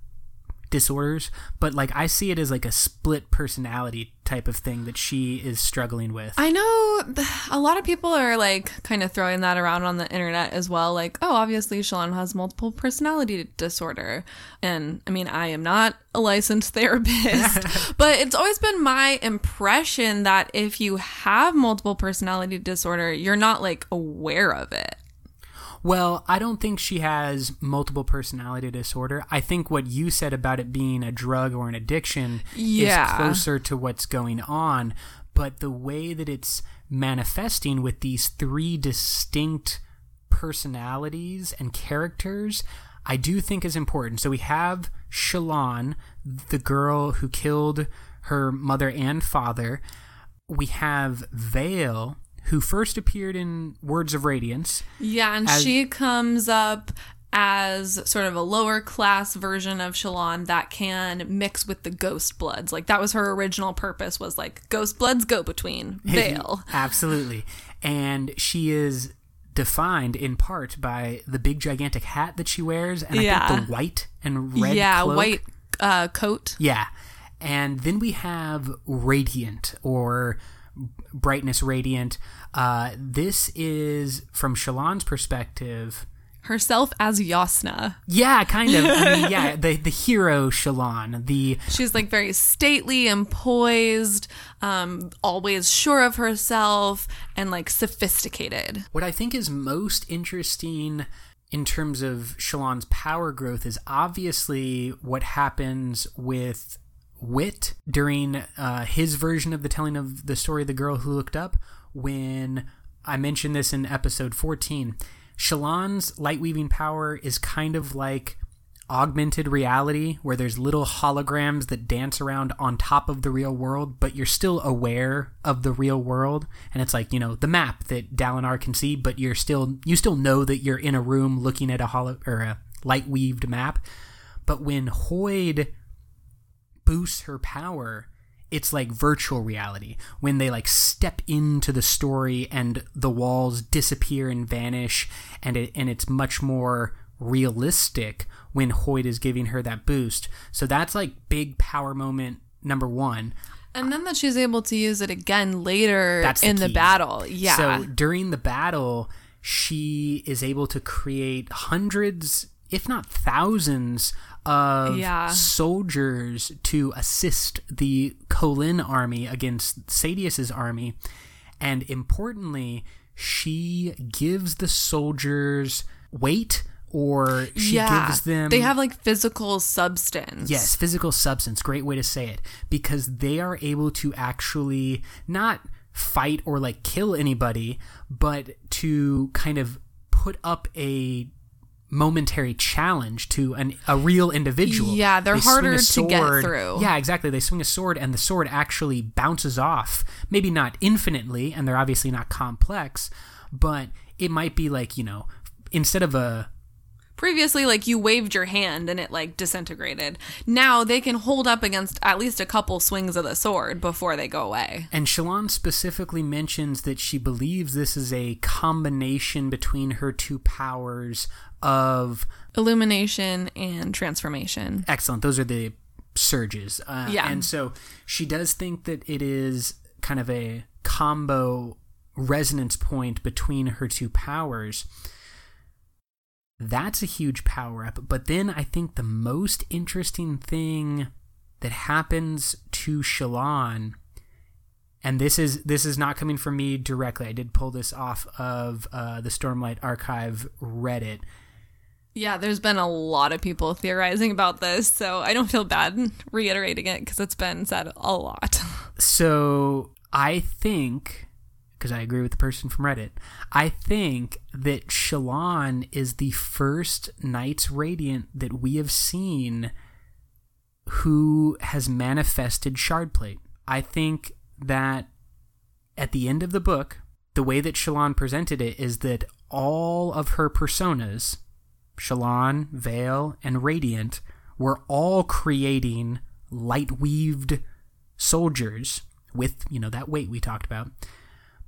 Speaker 2: disorders, but like I see it as like a split personality type of thing that she is struggling with.
Speaker 1: I know a lot of people are like kind of throwing that around on the internet as well. Like, oh, obviously Shallan has multiple personality disorder. And I mean, I am not a licensed therapist, but it's always been my impression that if you have multiple personality disorder, you're not like aware of it.
Speaker 2: Well, I don't think she has multiple personality disorder. I think what you said about it being a drug or an addiction
Speaker 1: Yeah.
Speaker 2: is closer to what's going on. But the way that it's manifesting with these three distinct personalities and characters, I do think is important. So we have Shallan, the girl who killed her mother and father. We have Veil, who first appeared in Words of Radiance.
Speaker 1: Yeah, and
Speaker 2: As-
Speaker 1: she comes up as sort of a lower class version of Shallan that can mix with the ghost bloods. Like that was her original purpose was like ghost bloods go between Veil.
Speaker 2: Absolutely. And she is defined in part by the big gigantic hat that she wears and I
Speaker 1: Yeah.
Speaker 2: think the white and red
Speaker 1: yeah,
Speaker 2: cloak.
Speaker 1: white uh, coat.
Speaker 2: Yeah. And then we have Radiant or Brightness Radiant. Uh, this is from Shallan's perspective.
Speaker 1: Herself as Jasnah.
Speaker 2: Yeah, kind of. I mean, yeah, the the hero Shallan, the
Speaker 1: She's like very stately and poised, um, always sure of herself, and like sophisticated.
Speaker 2: What I think is most interesting in terms of Shallan's power growth is obviously what happens with Wit during uh, his version of the telling of the story of the girl who looked up. When I mentioned this in episode 14, Shallan's light weaving power is kind of like augmented reality where there's little holograms that dance around on top of the real world but you're still aware of the real world and it's like you know the map that Dalinar can see but you're still you still know that you're in a room looking at a holo or a light weaved map but when Hoid boosts her power it's like virtual reality when they like step into the story and the walls disappear and vanish and it and it's much more realistic when Hoid is giving her that boost. So that's like big power moment number 1.
Speaker 1: And then that she's able to use it again later
Speaker 2: the
Speaker 1: in the battle. Yeah.
Speaker 2: So during the battle, she is able to create hundreds, if not thousands, of
Speaker 1: Yeah.
Speaker 2: soldiers to assist the Kholin army against Sadeas's army. And importantly, she gives the soldiers weight or she
Speaker 1: yeah,
Speaker 2: gives them
Speaker 1: they have like physical substance.
Speaker 2: Yes, physical substance. Great way to say it. Because they are able to actually not fight or like kill anybody, but to kind of put up a momentary challenge to an, a real individual.
Speaker 1: Yeah, they're
Speaker 2: They
Speaker 1: harder to get through.
Speaker 2: Yeah, exactly. They swing a sword and the sword actually bounces off. Maybe not infinitely, and they're obviously not complex, but it might be like, you know, instead of a
Speaker 1: Previously, like you waved your hand and it like disintegrated. Now they can hold up against at least a couple swings of the sword before they go away.
Speaker 2: And Shallan specifically mentions that she believes this is a combination between her two powers of
Speaker 1: Illumination and transformation.
Speaker 2: excellent. Those are the surges. Uh,
Speaker 1: Yeah.
Speaker 2: And so she does think that it is kind of a combo resonance point between her two powers. That's a huge power up. But then I think the most interesting thing that happens to Shallan and this is this is not coming from me directly. I did pull this off of uh, the Stormlight Archive Reddit.
Speaker 1: Yeah, there's been a lot of people theorizing about this, so I don't feel bad reiterating it because it's been said a lot.
Speaker 2: So I think, because I agree with the person from Reddit, I think that Shallan is the first Knights Radiant that we have seen who has manifested Shardplate. I think that at the end of the book, the way that Shallan presented it is that all of her personas, Shallan, Veil, and Radiant, were all creating light weaved soldiers with, you know, that weight we talked about.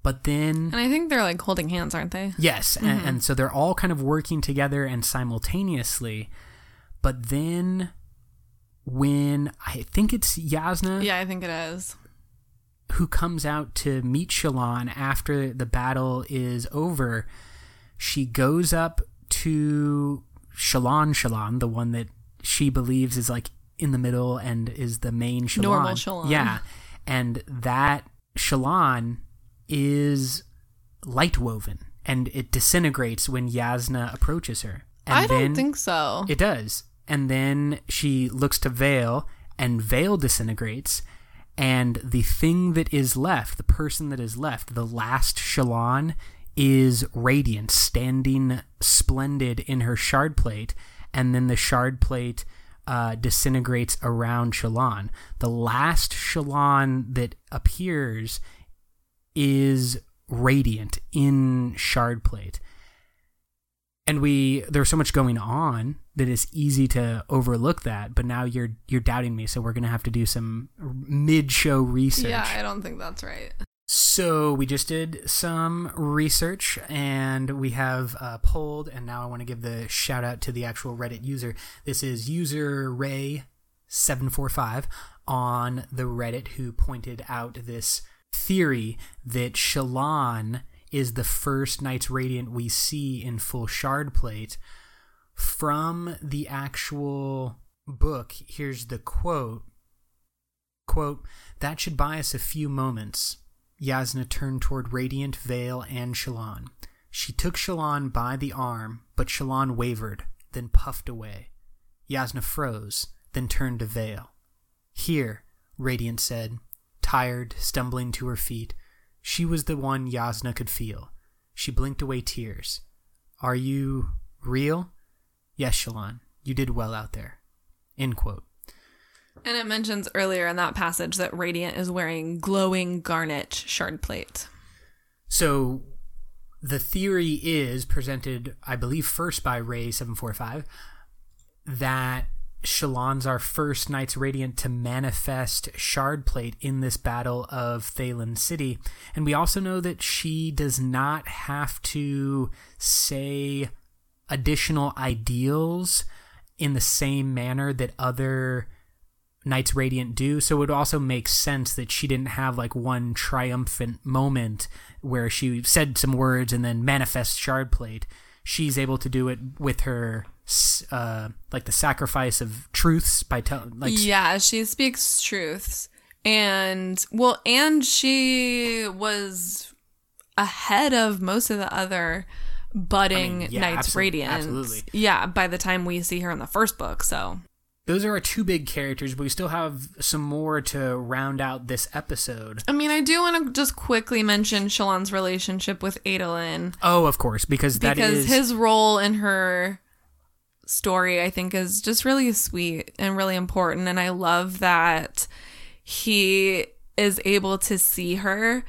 Speaker 2: But then
Speaker 1: And I think they're like holding hands, aren't they?
Speaker 2: Yes, and, mm-hmm. and so they're all kind of working together and simultaneously. But then, when I think it's Jasnah
Speaker 1: Yeah, I think it is.
Speaker 2: who comes out to meet Shallan after the battle is over, she goes up to Shallan Shallan, the one that she believes is like in the middle and is the main Shallan.
Speaker 1: Normal Shallan.
Speaker 2: Yeah. And that Shallan is light woven and it disintegrates when Jasnah approaches her. And
Speaker 1: I don't think so.
Speaker 2: it does. And then she looks to Veil, and Veil disintegrates. And the thing that is left, the person that is left, the last Shallan, is radiant, standing splendid in her shard plate. And then the shard plate uh, disintegrates around Shallan. The last Shallan that appears is radiant in shard plate. And we there's so much going on that it's easy to overlook that but now you're you're doubting me so we're gonna have to do some mid-show research.
Speaker 1: Yeah, I don't think that's right.
Speaker 2: so we just did some research and we have uh, polled and now i want to give the shout out to the actual reddit user. This is user ray 745 on the reddit who pointed out this theory that Shallan is the first Knights Radiant we see in full shard plate. From the actual book, here's the quote. Quote, that should buy us a few moments. Jasnah turned toward Radiant, Veil, and Shallan. She took Shallan by the arm, but Shallan wavered, then puffed away. Jasnah froze, then turned to Veil. Here, Radiant said, tired, stumbling to her feet. She was the one Jasnah could feel. She blinked away tears. Are you real? Yes, Shallan. You did well out there. End quote.
Speaker 1: And it mentions earlier in that passage that Radiant is wearing glowing garnet shard plate.
Speaker 2: So the theory is presented, I believe, first by Ray745 that Shallan's our first Knights Radiant to manifest Shard Plate in this battle of Thaylen City. And we also know that she does not have to say additional ideals in the same manner that other Knights Radiant do. So it would also make sense that she didn't have like one triumphant moment where she said some words and then manifest Shard Plate. She's able to do it with her uh, like the sacrifice of truths by telling like
Speaker 1: yeah, she speaks truths. And well, and she was ahead of most of the other budding
Speaker 2: I mean, yeah,
Speaker 1: Knights
Speaker 2: absol-
Speaker 1: Radiant.
Speaker 2: absolutely.
Speaker 1: Yeah, by the time we see her in the first book, so
Speaker 2: Those are our two big characters, but we still have some more to round out this episode.
Speaker 1: I mean, I do want to just quickly mention Shallan's relationship with Adolin
Speaker 2: Oh, of course, because that
Speaker 1: because
Speaker 2: is
Speaker 1: his role in her story, I think, is just really sweet and really important. And I love that he is able to see her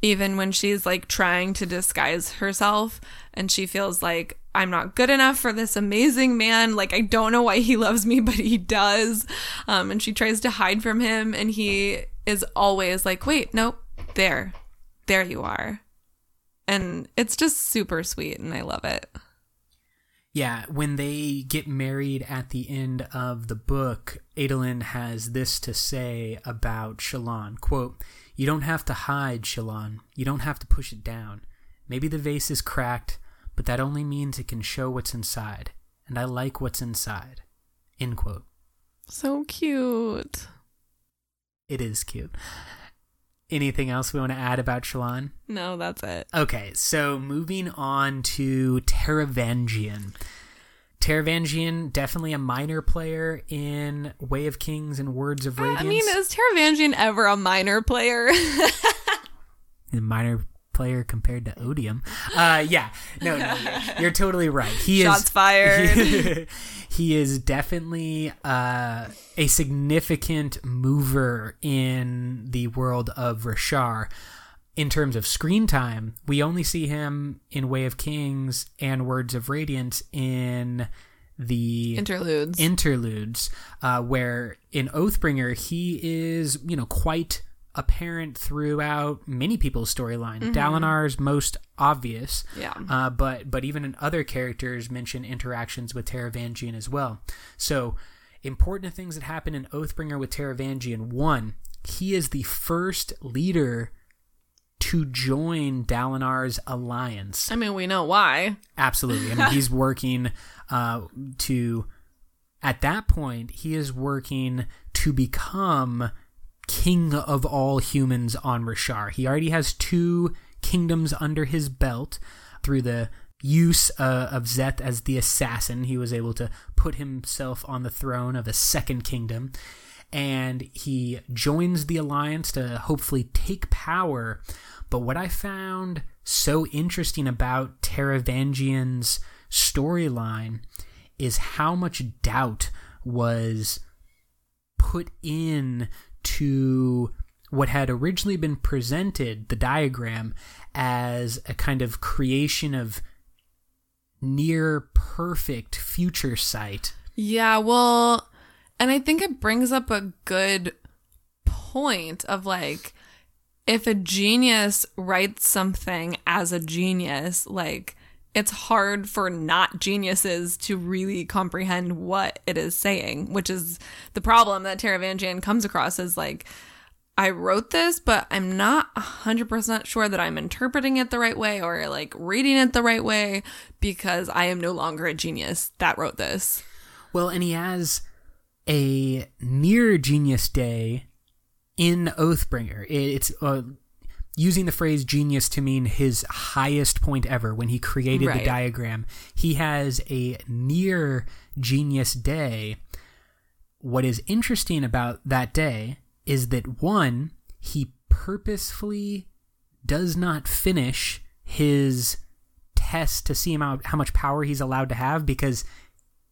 Speaker 1: even when she's like trying to disguise herself and she feels like I'm not good enough for this amazing man. Like, I don't know why he loves me, but he does. Um, and she tries to hide from him, and he is always like, wait, nope, there, there you are. And it's just super sweet, and I love it.
Speaker 2: Yeah, when they get married at the end of the book, Adolin has this to say about Shallan. Quote, You don't have to hide, Shallan. You don't have to push it down. Maybe the vase is cracked, but that only means it can show what's inside. And I like what's inside. End quote.
Speaker 1: So cute.
Speaker 2: It is cute. Anything else we want to add about Shallan?
Speaker 1: No, that's it.
Speaker 2: Okay, so moving on to Taravangian. Taravangian, definitely a minor player in Way of Kings and Words of Radiance.
Speaker 1: I mean, is Taravangian ever a minor player?
Speaker 2: a minor player compared to Odium. Uh, yeah, no, no, you're, you're totally right. He
Speaker 1: Shots
Speaker 2: is
Speaker 1: fired.
Speaker 2: he is definitely uh, a significant mover in the world of Roshar. In terms of screen time, we only see him in Way of Kings and Words of Radiance in the
Speaker 1: Interludes.
Speaker 2: interludes, uh, where in Oathbringer he is, you know, quite apparent throughout many people's storyline. Dalinar's most obvious,
Speaker 1: yeah.
Speaker 2: uh, but but even in other characters mention interactions with Taravangian as well. So important things that happen in Oathbringer with Taravangian. One, he is the first leader to join Dalinar's alliance.
Speaker 1: I mean, we know why.
Speaker 2: Absolutely. I mean, he's working uh, to, at that point, he is working to become king of all humans on Roshar. He already has two kingdoms under his belt through the use uh, of Szeth as the assassin. He was able to put himself on the throne of a second kingdom. And he joins the alliance to hopefully take power. But what I found so interesting about Taravangian's storyline is how much doubt was put in to what had originally been presented, the diagram, as a kind of creation of near perfect future sight.
Speaker 1: Yeah, well, and I think it brings up a good point of like, if a genius writes something as a genius, like, it's hard for not geniuses to really comprehend what it is saying, which is the problem that Taravangian comes across as like, I wrote this, but I'm not 100% sure that I'm interpreting it the right way or like reading it the right way because I am no longer a genius that wrote this.
Speaker 2: Well, and he has a near genius day in Oathbringer. It's uh, using the phrase genius to mean his highest point ever when he created the diagram. He has a near genius day. What is interesting about that day is that one, he purposefully does not finish his test to see out how much power he's allowed to have because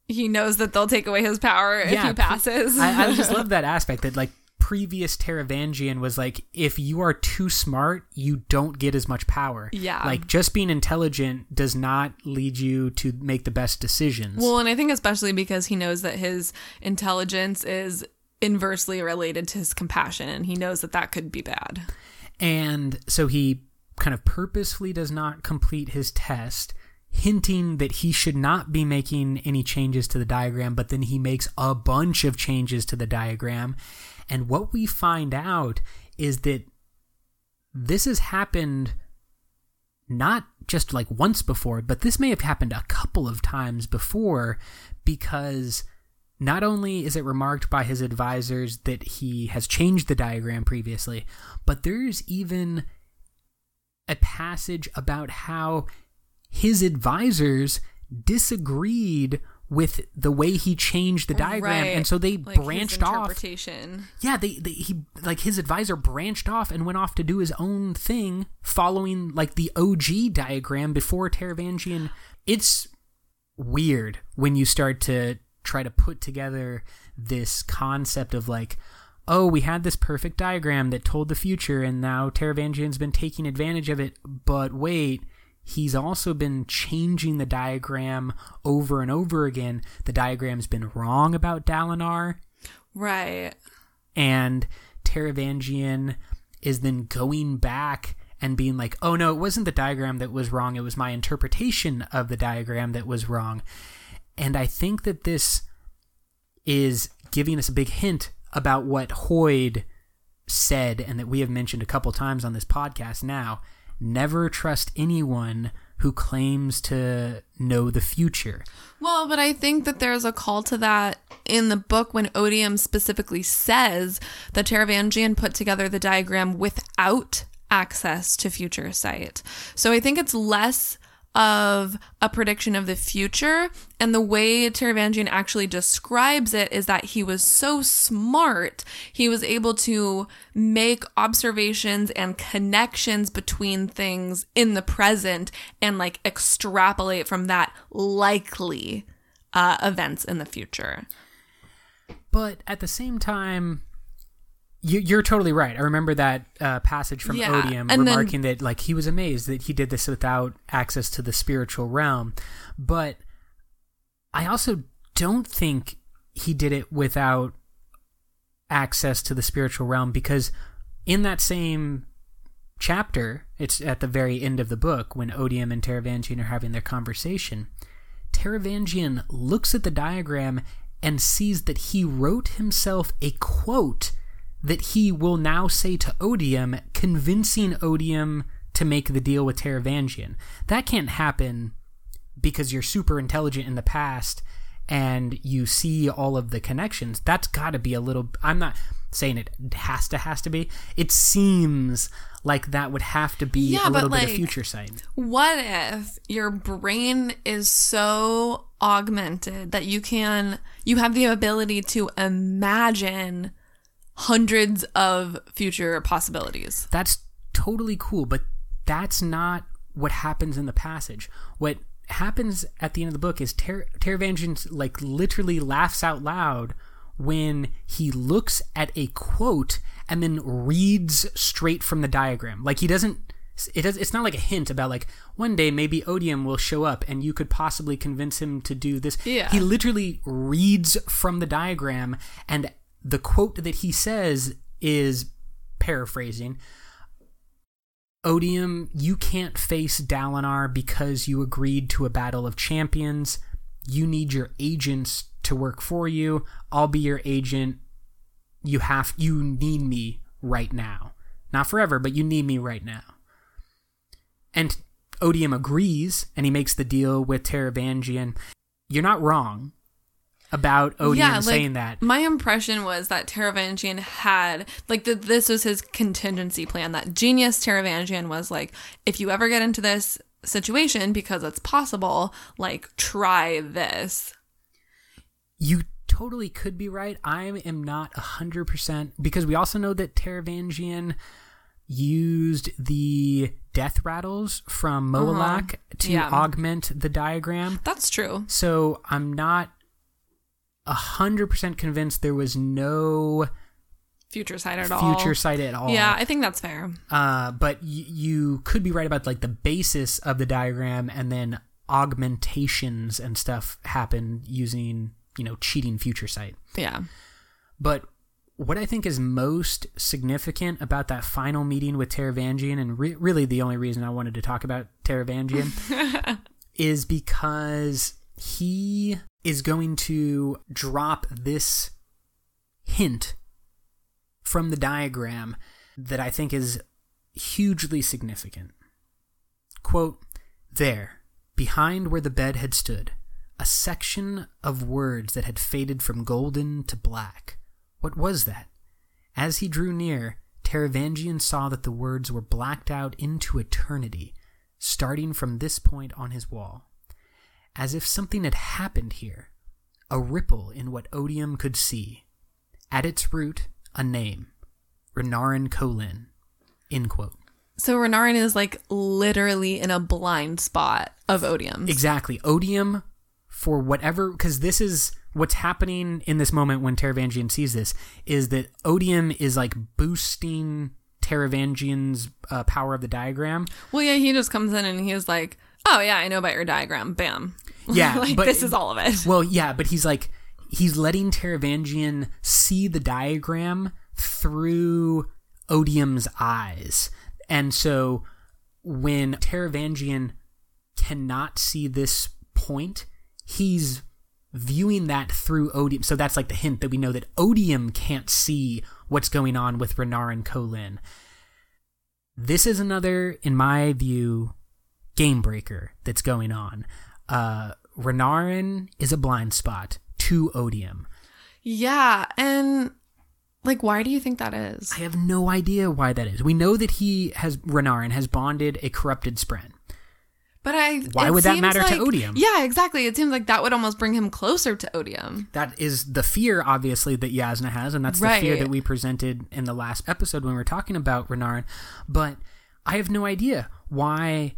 Speaker 1: he knows that they'll take away his power if he passes.
Speaker 2: I, I just love that aspect that like previous Taravangian was like if you are too smart, you don't get as much power.
Speaker 1: Yeah.
Speaker 2: Like just being intelligent does not lead you to make the best decisions.
Speaker 1: well, and I think especially because he knows that his intelligence is inversely related to his compassion, and he knows that that could be bad.
Speaker 2: and so he kind of purposefully does not complete his test hinting that he should not be making any changes to the diagram but then he makes a bunch of changes to the diagram and what we find out is that this has happened not just like once before, but this may have happened a couple of times before because not only is it remarked by his advisors that he has changed the diagram previously, but there's even a passage about how his advisors disagreed with the way he changed the diagram.
Speaker 1: Right.
Speaker 2: and so they
Speaker 1: Like
Speaker 2: branched off. yeah they, they he like his advisor branched off and went off to do his own thing following like the og diagram before Taravangian it's weird when you start to try to put together this concept of like oh we had this perfect diagram that told the future and now Taravangian's been taking advantage of it. But wait he's also been changing the diagram over and over again the diagram's been wrong about Dalinar
Speaker 1: Right.
Speaker 2: and Taravangian is then going back and being like, "Oh no, it wasn't the diagram that was wrong; it was my interpretation of the diagram that was wrong." And I think that this is giving us a big hint about what Hoid said and that we have mentioned a couple times on this podcast now. Never trust anyone who claims to know the future.
Speaker 1: Well, but I think that there's a call to that in the book when Odium specifically says that Taravangian put together the diagram without access to future sight. So I think it's less of a prediction of the future. And the way Taravangian actually describes it is that he was so smart he was able to make observations and connections between things in the present and like extrapolate from that likely uh, events in the future.
Speaker 2: But at the same time, you, you're totally right. I remember that uh, passage from
Speaker 1: Yeah,
Speaker 2: Odium
Speaker 1: and then-
Speaker 2: remarking that like he was amazed that he did this without access to the spiritual realm. But I also don't think he did it without access to the spiritual realm because in that same chapter, it's at the very end of the book when Odium and Taravangian are having their conversation. Taravangian looks at the diagram and sees that he wrote himself a quote that he will now say to Odium, convincing Odium to make the deal with Taravangian. That can't happen because you're super intelligent in the past and you see all of the connections. That's got to be a little. I'm not saying it has to has to be. It seems like that would have to be
Speaker 1: Yeah,
Speaker 2: a little bit of
Speaker 1: like,
Speaker 2: future sight.
Speaker 1: What if your brain is so augmented that you can you have the ability to imagine hundreds of future possibilities?
Speaker 2: that's totally cool, but that's not what happens in the passage. What happens at the end of the book is Ter- Taravangian like literally laughs out loud when he looks at a quote and then reads straight from the diagram. Like he doesn't it does it's not like a hint about like one day maybe Odium will show up and you could possibly convince him to do this.
Speaker 1: Yeah.
Speaker 2: He literally reads from the diagram and the quote that he says is paraphrasing Odium, you can't face Dalinar because you agreed to a battle of champions. You need your agents to work for you. I'll be your agent. You have you need me right now. Not forever, but you need me right now. And Odium agrees and he makes the deal with Taravangian. You're not wrong about Odium saying that.
Speaker 1: My impression was that Taravangian had like that this was his contingency plan. That genius Taravangian was like, if you ever get into this situation because it's possible, like try this.
Speaker 2: You totally could be right. I am not 100% because we also know that Taravangian used the death rattles from uh-huh. Moelach to
Speaker 1: Yeah.
Speaker 2: augment the diagram.
Speaker 1: That's true.
Speaker 2: So I'm not 100% convinced there was no
Speaker 1: Future sight at all.
Speaker 2: future sight at all.
Speaker 1: Yeah, I think that's fair.
Speaker 2: Uh, but y- you could be right about like the basis of the diagram and then augmentations and stuff happen using, you know, cheating future sight.
Speaker 1: Yeah.
Speaker 2: But what I think is most significant about that final meeting with Taravangian, and re- really the only reason I wanted to talk about Taravangian, is because he is going to drop this hint from the diagram that I think is hugely significant. Quote, There, behind where the bed had stood, a section of words that had faded from golden to black. What was that? As he drew near, Taravangian saw that the words were blacked out into eternity, starting from this point on his wall, as if something had happened here, a ripple in what Odium could see. At its root, a name, Renarin Kholin. End quote.
Speaker 1: So Renarin is like literally in a blind spot of Odium.
Speaker 2: Exactly. Odium, for whatever, because this is what's happening in this moment when Taravangian sees this, is that Odium is like boosting Taravangian's uh, power of the diagram.
Speaker 1: Well, yeah, he just comes in and he's like, "Oh yeah, I know about your diagram." Bam.
Speaker 2: Yeah,
Speaker 1: like
Speaker 2: but-
Speaker 1: this is all of it.
Speaker 2: Well, yeah, but he's like he's letting Taravangian see the diagram through Odium's eyes. And so when Taravangian cannot see this point, he's viewing that through Odium. So that's like the hint that we know that Odium can't see what's going on with Renarin Kholin. This is another, in my view, game breaker that's going on. Uh, Renarin is a blind spot to Odium.
Speaker 1: Yeah, and like, why do you think that is?
Speaker 2: I have no idea why that is. We know that he has Renarin has bonded a corrupted Spren.
Speaker 1: But I.
Speaker 2: Why would that matter to Odium?
Speaker 1: Yeah, exactly. It seems like that would almost bring him closer to Odium.
Speaker 2: That is the fear, obviously, that Jasnah has, and that's the fear that we presented in the last episode when we were talking about Renarin. But I have no idea why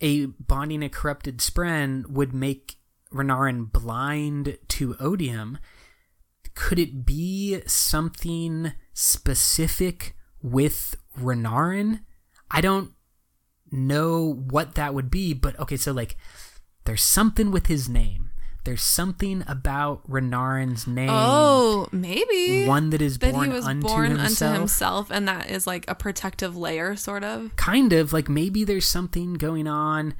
Speaker 2: a bonding a corrupted Spren would make Renarin blind to Odium. Could it be something specific with Renarin? I don't know what that would be, but okay, so like there's something with his name. There's something about Renarin's name.
Speaker 1: Oh, maybe
Speaker 2: One that is
Speaker 1: that
Speaker 2: born
Speaker 1: he was
Speaker 2: unto
Speaker 1: born
Speaker 2: himself.
Speaker 1: unto himself, and that is like a protective layer, sort of.
Speaker 2: kind of like maybe there's something going on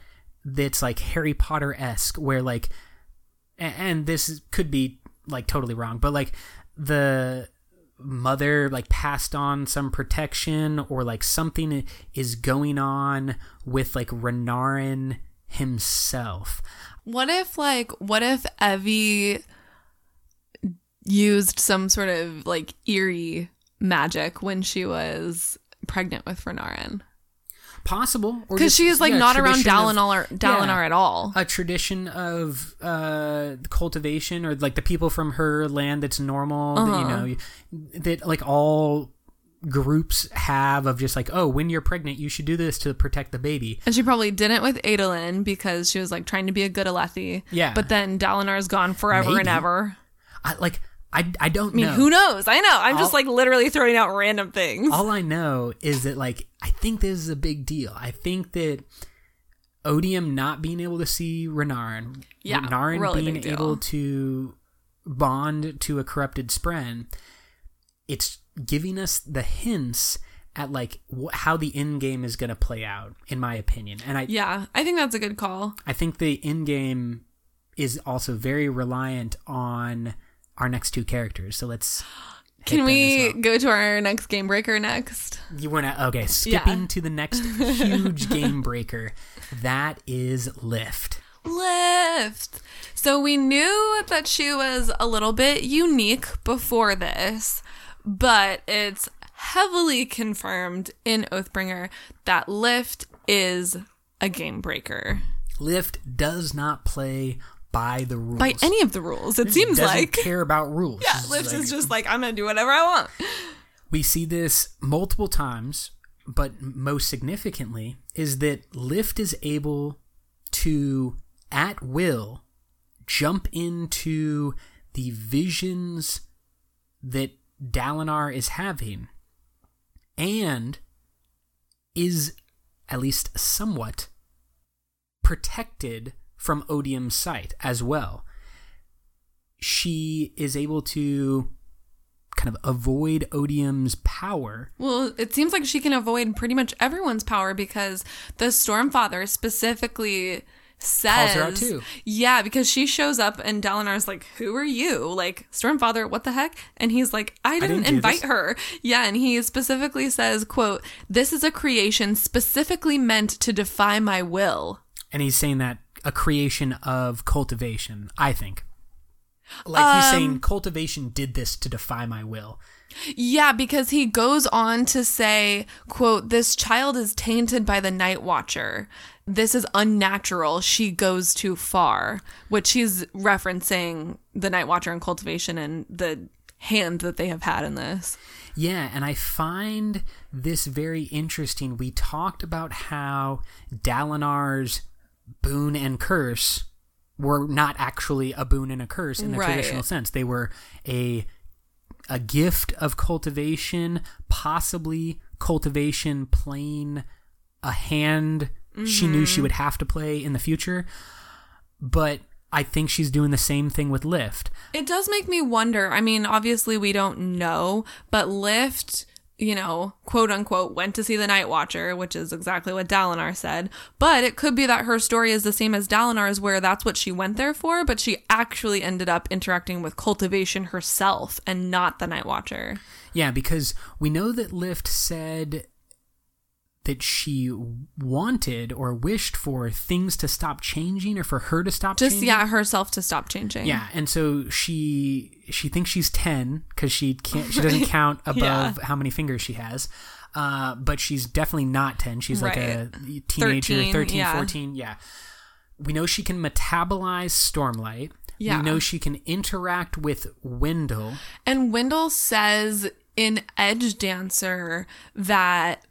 Speaker 2: that's like Harry Potter esque, where like, and this is- could be like totally wrong, but like the mother like passed on some protection or like something is going on with like Renarin himself.
Speaker 1: What if, like, what if Evi used some sort of like eerie magic when she was pregnant with Renarin?
Speaker 2: Possible,
Speaker 1: Because she is like
Speaker 2: yeah,
Speaker 1: not around
Speaker 2: tradition of-
Speaker 1: Dalinar, Dalinar
Speaker 2: Yeah.
Speaker 1: at all.
Speaker 2: a tradition of uh cultivation or like the people from her land that's normal that, you know that like all groups have of just like oh when you're pregnant you should do this to protect the baby
Speaker 1: And she probably didn't with Adolin because she was like trying to be a good Alethi.
Speaker 2: Yeah.
Speaker 1: But then Dalinar's gone forever and ever.
Speaker 2: I, like i i don't
Speaker 1: I mean,
Speaker 2: know
Speaker 1: who knows? I know. I'm just like literally throwing out random things.
Speaker 2: all i know is that like i think this is a big deal i think that odium not being able to see renarin
Speaker 1: Yeah,
Speaker 2: renarin
Speaker 1: really
Speaker 2: being able to bond to a corrupted spren it's giving us the hints at like wh- how the end game is going to play out in my opinion and i
Speaker 1: yeah, I think that's a good call.
Speaker 2: i think the end game is also very reliant on our next two characters so let's
Speaker 1: Can we
Speaker 2: well.
Speaker 1: go to our next game breaker next?
Speaker 2: you want to okay skipping
Speaker 1: Yeah.
Speaker 2: to the next huge game breaker that is lift
Speaker 1: Lift. So we knew that she was a little bit unique before this, but it's heavily confirmed in Oathbringer that Lift is a game breaker
Speaker 2: lift does not play by the rules
Speaker 1: by any of the rules. It seems like
Speaker 2: doesn't
Speaker 1: like
Speaker 2: care about rules
Speaker 1: yeah, Lift
Speaker 2: like-
Speaker 1: is just like I'm gonna do whatever I want.
Speaker 2: we see this multiple times, but most significantly is that Lift is able to, at will, jump into the visions that Dalinar is having and is at least somewhat protected from Odium's sight as well. She is able to kind of avoid Odium's power.
Speaker 1: Well, it seems like she can avoid pretty much everyone's power because the Stormfather specifically says,
Speaker 2: her out too.
Speaker 1: "Yeah," because she shows up and Dalinar's like, "Who are you?" Like Stormfather, what the heck? And he's like, "I didn't,
Speaker 2: didn't
Speaker 1: invite her." Yeah, and he specifically says, "quote This is a creation specifically meant to defy my will."
Speaker 2: And he's saying that a creation of cultivation, I think. Like he's
Speaker 1: Um,
Speaker 2: saying cultivation did this to defy my will.
Speaker 1: Yeah, because he goes on to say, quote, this child is tainted by the night watcher. This is unnatural. She goes too far, which she's referencing the night watcher and cultivation and the hand that they have had in this.
Speaker 2: Yeah, and I find this very interesting. We talked about how Dalinar's boon and curse were not actually a boon and a curse in the
Speaker 1: Right.
Speaker 2: traditional sense. They were a a gift of cultivation, possibly cultivation playing a hand she knew
Speaker 1: Mm-hmm.
Speaker 2: she would have to play in the future. But I think she's doing the same thing with Lift.
Speaker 1: It does make me wonder. I mean, obviously we don't know, but Lift, you know, quote unquote, went to see the Night Watcher, which is exactly what Dalinar said. But it could be that her story is the same as Dalinar's, where that's what she went there for, but she actually ended up interacting with cultivation herself and not the Night Watcher.
Speaker 2: Yeah, because we know that Lift said that she wanted or wished for things to stop changing or for her to stop
Speaker 1: Just
Speaker 2: changing.
Speaker 1: yeah, herself to stop changing.
Speaker 2: Yeah, and so she she thinks she's 10 cuz she can't she doesn't count above
Speaker 1: Yeah.
Speaker 2: how many fingers she has. Uh, but she's definitely not 10. She's like a teenager, 13,
Speaker 1: 13, yeah.
Speaker 2: 14, yeah. We know she can metabolize Stormlight.
Speaker 1: Yeah.
Speaker 2: We know she can interact with Wyndle.
Speaker 1: And Wyndle says in Edgedancer that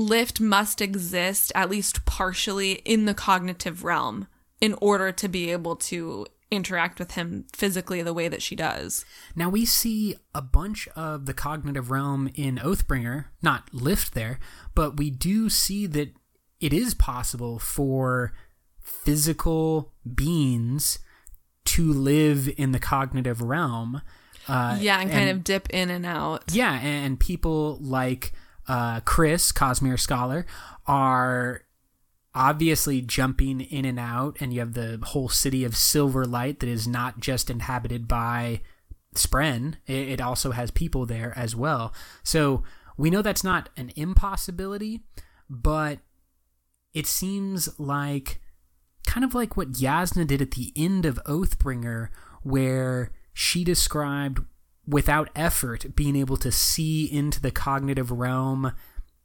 Speaker 1: Lift must exist at least partially in the cognitive realm in order to be able to interact with him physically the way that she does.
Speaker 2: Now we see a bunch of the cognitive realm in Oathbringer, not Lift there, but we do see that it is possible for physical beings to live in the cognitive realm. Uh,
Speaker 1: yeah, and kind of dip in and out.
Speaker 2: yeah, and people like uh, Khriss, Cosmere Scholar, are obviously jumping in and out, and you have the whole city of Silverlight that is not just inhabited by Spren, it, it also has people there as well. So we know that's not an impossibility, but it seems like kind of like what Jasnah did at the end of Oathbringer, where she described without effort being able to see into the cognitive realm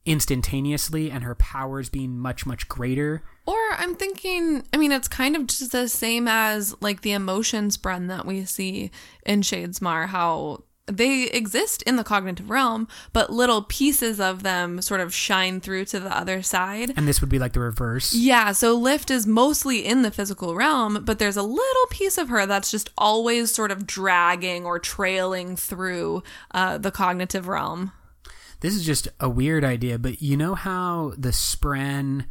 Speaker 2: instantaneously and her powers being much much greater.
Speaker 1: Or I'm thinking, I mean, it's kind of just the same as like the emotion spren that we see in Shadesmar, how they exist in the cognitive realm, but little pieces of them sort of shine through to the other side.
Speaker 2: and this would be like the reverse
Speaker 1: Yeah, so Lift is mostly in the physical realm, but there's a little piece of her that's just always sort of dragging or trailing through uh, the cognitive realm.
Speaker 2: this is just a weird idea but you know how the spren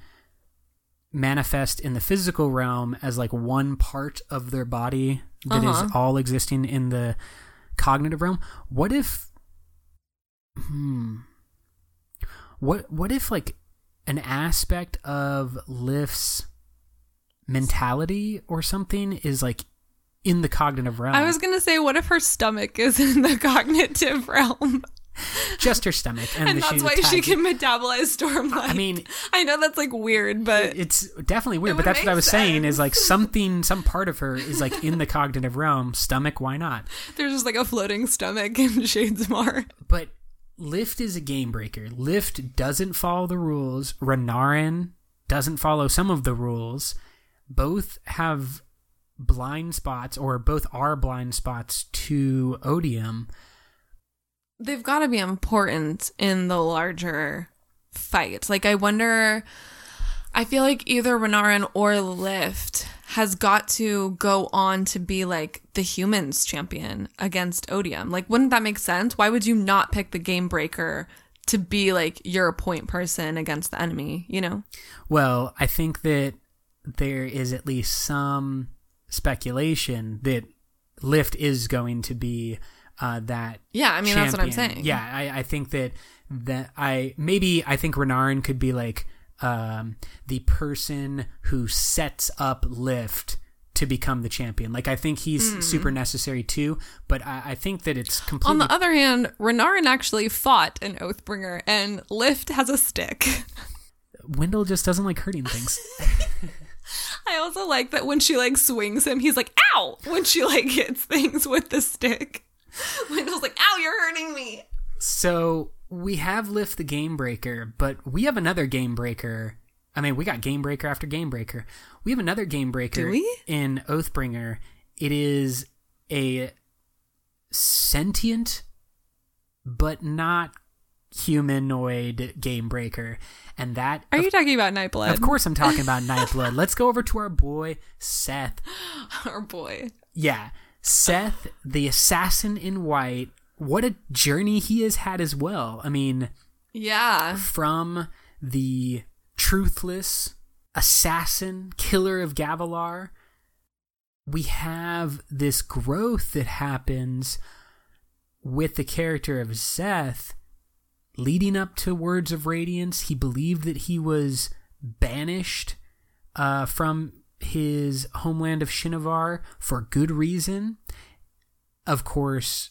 Speaker 2: manifest in the physical realm as like one part of their body that is
Speaker 1: Uh-huh.
Speaker 2: all existing in the cognitive realm what if hmm what what if like an aspect of lift's mentality or something is like in the cognitive realm
Speaker 1: I was gonna say, what if her stomach is in the cognitive realm?
Speaker 2: Just her stomach and,
Speaker 1: and
Speaker 2: that
Speaker 1: that's why she can metabolize Stormlight.
Speaker 2: I mean,
Speaker 1: I know that's like weird, but
Speaker 2: it's definitely weird, but that's what I was saying is like something, some part of her is like in the cognitive realm. Stomach, why not?
Speaker 1: there's just like a floating stomach in Shadesmar.
Speaker 2: But Lift is a game breaker. Lift doesn't follow the rules. Renarin doesn't follow some of the rules. Both have blind spots, or both are blind spots to Odium.
Speaker 1: They've got to be important in the larger fight. Like, I wonder. I feel like either Renarin or Lift has got to go on to be like the humans champion against Odium. Like, wouldn't that make sense? Why would you not pick the game breaker to be like your point person against the enemy, you know?
Speaker 2: Well, I think that there is at least some speculation that Lift is going to be uh, that
Speaker 1: Yeah, I mean, that's what I'm saying.
Speaker 2: Yeah, I, I think that that I maybe I think Renarin could be like um, the person who sets up Lift to become the champion. Like I think he's super necessary too, but I, I think that it's
Speaker 1: Hmm. On the other hand, Renarin actually fought an Oathbringer, and Lift has a stick.
Speaker 2: Wyndle just doesn't like hurting things.
Speaker 1: I also like that when she like swings him, he's like, ow! When she like hits things with the stick. Wyndle's like, ow, you're hurting me.
Speaker 2: So we have Lift the Game Breaker, but we have another Game Breaker. I mean, we got Game Breaker after Game Breaker. We have another Game Breaker in Oathbringer. It is a sentient, but not humanoid Game Breaker, and that
Speaker 1: Are you talking about Nightblood?
Speaker 2: of course I'm talking about Nightblood. Let's go over to our boy Szeth.
Speaker 1: Our boy.
Speaker 2: Yeah, Szeth, the assassin in white. What a journey he has had as well. I mean,
Speaker 1: Yeah.
Speaker 2: from the truthless assassin, killer of Gavilar, we have this growth that happens with the character of Szeth leading up to Words of Radiance. He believed that he was banished uh, from his homeland of Shinovar for good reason. Of course,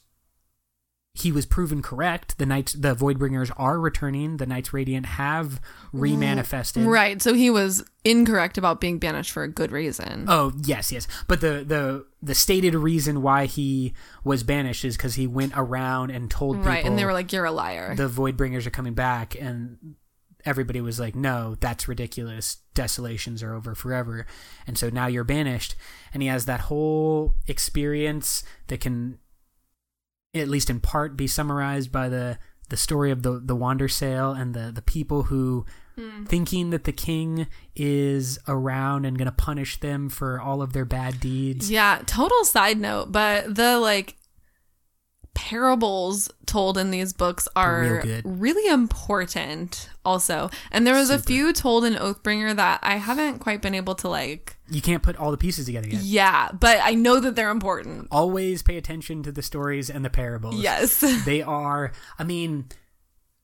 Speaker 2: he was proven correct. The knights, the Voidbringers are returning. The Knights Radiant have remanifested.
Speaker 1: Right. So he was incorrect about being banished for a good reason.
Speaker 2: Oh yes, yes. But the the the stated reason why he was banished is because he went around and told people
Speaker 1: right. And they were like, you're a liar.
Speaker 2: the Voidbringers are coming back, and everybody was like, "No, that's ridiculous. Desolations are over forever." And so now you're banished, and he has that whole experience that can, at least in part, be summarized by the the story of the the Wandersail and the the people who. Hmm. Thinking that the king is around and gonna punish them for all of their bad deeds.
Speaker 1: yeah. Total side note, but the like parables told in these books are
Speaker 2: Real
Speaker 1: really important also. And there was a few told in Oathbringer that I haven't quite been able to like
Speaker 2: You can't put all the pieces together yet.
Speaker 1: yeah, but I know that they're important.
Speaker 2: Always pay attention to the stories and the parables.
Speaker 1: Yes.
Speaker 2: they are i mean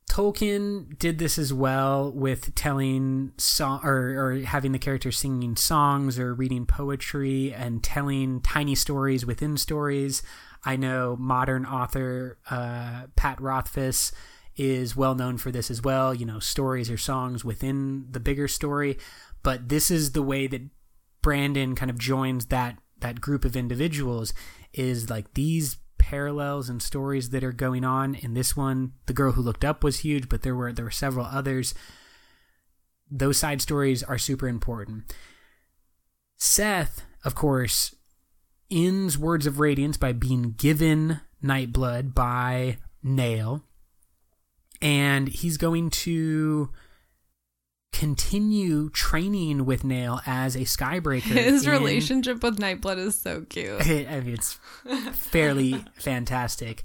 Speaker 2: tolkien did this as well with telling song or, or having the characters singing songs or reading poetry and telling tiny stories within stories i know modern author uh, pat rothfuss is well known for this as well. You know stories or songs within the bigger story. But this is the way that brandon kind of joins that that group of individuals is like these parallels and stories that are going on. In this one the girl who looked up was huge but there were there were several others. Those side stories are super important. Szeth of course ends words of radiance by being given nightblood by Nale and he's going to continue training with Nale as a skybreaker
Speaker 1: His
Speaker 2: in-
Speaker 1: relationship with Nightblood is so cute.
Speaker 2: I mean, it's fairly fantastic.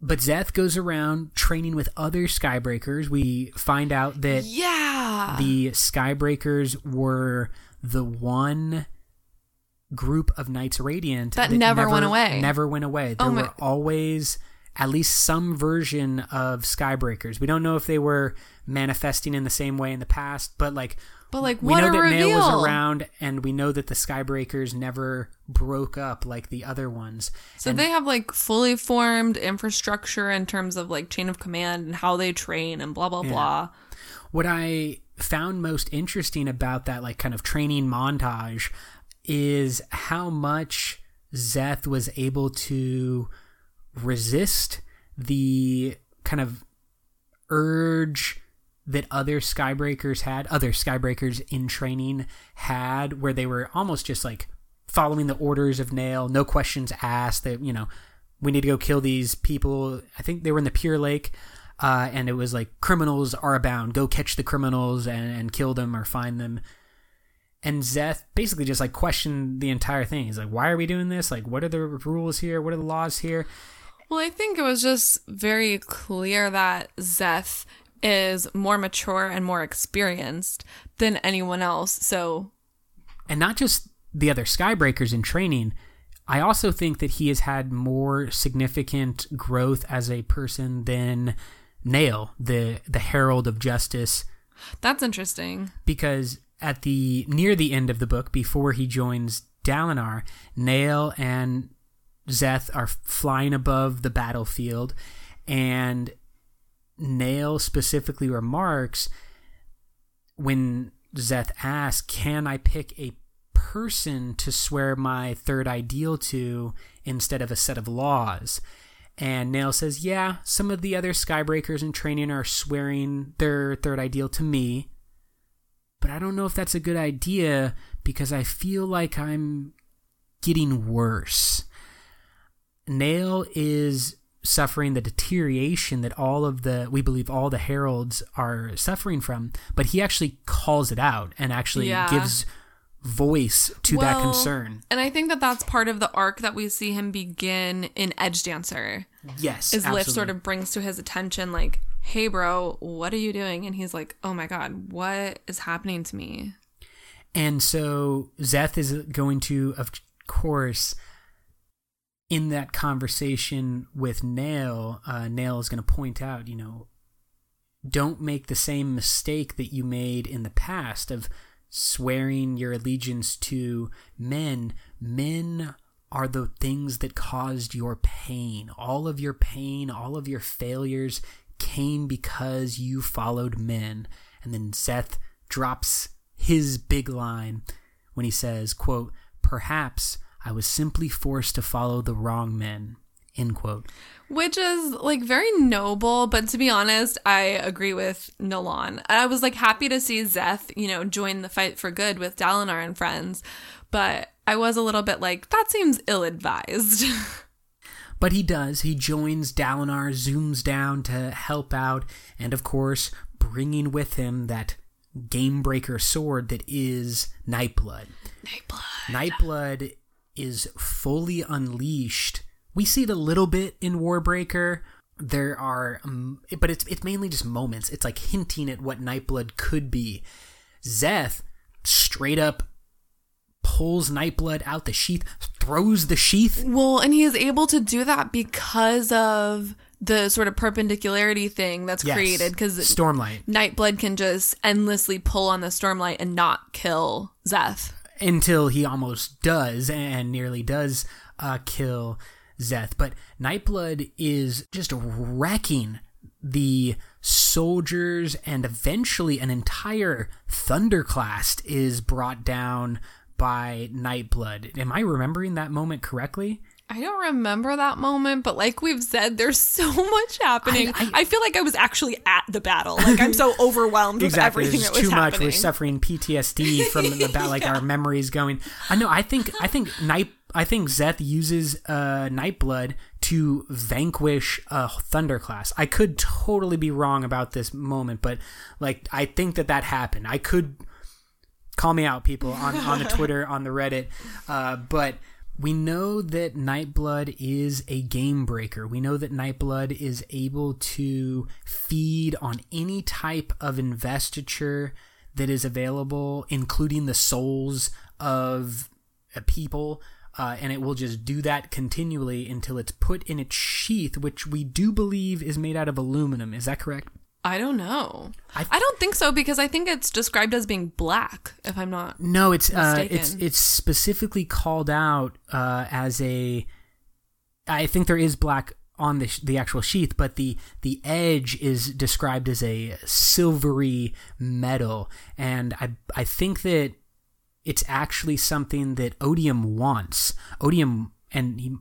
Speaker 2: But Szeth goes around training with other Skybreakers. We find out that
Speaker 1: Yeah.
Speaker 2: the Skybreakers were the one group of Knights Radiant
Speaker 1: That never went away.
Speaker 2: Never went away. Oh there
Speaker 1: Oh my-
Speaker 2: were always at least some version of Skybreakers. We don't know if they were manifesting in the same way in the past, but like
Speaker 1: but like
Speaker 2: we know that
Speaker 1: reveal.
Speaker 2: Nale was around, and we know that the Skybreakers never broke up like the other ones.
Speaker 1: So
Speaker 2: And-
Speaker 1: they have like fully formed infrastructure in terms of like chain of command and how they train and blah blah blah.
Speaker 2: what I found most interesting about that like kind of training montage is how much Szeth was able to resist the kind of urge that other skybreakers had other skybreakers in training had where they were almost just like following the orders of Nale no questions asked that you know we need to go kill these people. I think they were in the Purelake uh, and it was like criminals are abound. Go catch the criminals and, and kill them or find them and Szeth basically just like questioned the entire thing. He's like, "Why are we doing this? Like, what are the rules here? What are the laws here?"
Speaker 1: Well, I think it was just very clear that Szeth is more mature and more experienced than anyone else. So
Speaker 2: and not just the other skybreakers in training i also think that he has had more significant growth as a person than Nale the the herald of justice
Speaker 1: that's interesting.
Speaker 2: because at the near the end of the book before he joins dalinar Nale and Szeth are flying above the battlefield and Nale specifically remarks when Szeth asks, Can I pick a person to swear my third ideal to instead of a set of laws? And Nale says, Yeah, some of the other Skybreakers in training are swearing their third ideal to me. But I don't know if that's a good idea because I feel like I'm getting worse. Nale is suffering the deterioration that all of the we believe all the heralds are suffering from but he actually calls it out and actually
Speaker 1: Yeah.
Speaker 2: gives voice to that concern
Speaker 1: And I think that that's part of the arc that we see him begin in Edgedancer.
Speaker 2: yes
Speaker 1: Is Lift sort of brings to his attention, like, hey, bro, what are you doing? And he's like, oh my God, what is happening to me?
Speaker 2: And so Szeth is going to, of course, in that conversation with Nale, uh, Nale is going to point out, you know, don't make the same mistake that you made in the past of swearing your allegiance to men. Men are the things that caused your pain. All of your pain, all of your failures came because you followed men. And then Szeth drops his big line when he says, quote, perhaps I was simply forced to follow the wrong men, end quote.
Speaker 1: Which is like very noble, but to be honest, I agree with Nolan. I was like happy to see Szeth, you know, join the fight for good with Dalinar and friends, but I was a little bit like, that seems ill advised.
Speaker 2: But he does. He joins Dalinar, zooms down to help out, and of course, bringing with him that game breaker sword that is Nightblood.
Speaker 1: Nightblood.
Speaker 2: Nightblood is fully unleashed. We see it a little bit in Warbreaker. There are, um, but it's it's mainly just moments. It's like hinting at what Nightblood could be. Szeth straight up pulls Nightblood out the sheath, throws the sheath.
Speaker 1: Well, and he is able to do that because of the sort of perpendicularity thing that's
Speaker 2: Yes.
Speaker 1: created because
Speaker 2: Stormlight.
Speaker 1: Nightblood can just endlessly pull on the Stormlight and not kill Szeth.
Speaker 2: until he almost does and nearly does uh, kill Szeth. But Nightblood is just wrecking the soldiers, and eventually an entire Thunderclast is brought down by Nightblood. Am I remembering that moment correctly?
Speaker 1: I don't remember that moment, but like we've said, there's so much happening. I,
Speaker 2: I-
Speaker 1: feel like I was actually at the battle. Like I'm so overwhelmed with
Speaker 2: exactly.
Speaker 1: everything
Speaker 2: There's
Speaker 1: that was
Speaker 2: too much.
Speaker 1: happening.
Speaker 2: We're suffering PTSD from the battle. like our memories going. I know. I think. I think night. I think Szeth uses uh, Nightblood to vanquish a Thunderclast. I could totally be wrong about this moment, but like I think that that happened. I could call me out, people on on the Twitter, on the Reddit, uh, but. We know that Nightblood is a game breaker. We know that Nightblood is able to feed on any type of investiture that is available, including the souls of a people. Uh, and it will just do that continually until it's put in its sheath, which we do believe is made out of aluminum. Is that correct?
Speaker 1: I don't know.
Speaker 2: I-
Speaker 1: I, don't think so because I think it's described as being black. If I'm not,
Speaker 2: No, it's uh, it's it's specifically called out uh, as a. I think there is black on the sh- the actual sheath, but the the edge is described as a silvery metal, and I I think that it's actually something that Odium wants. Odium and he you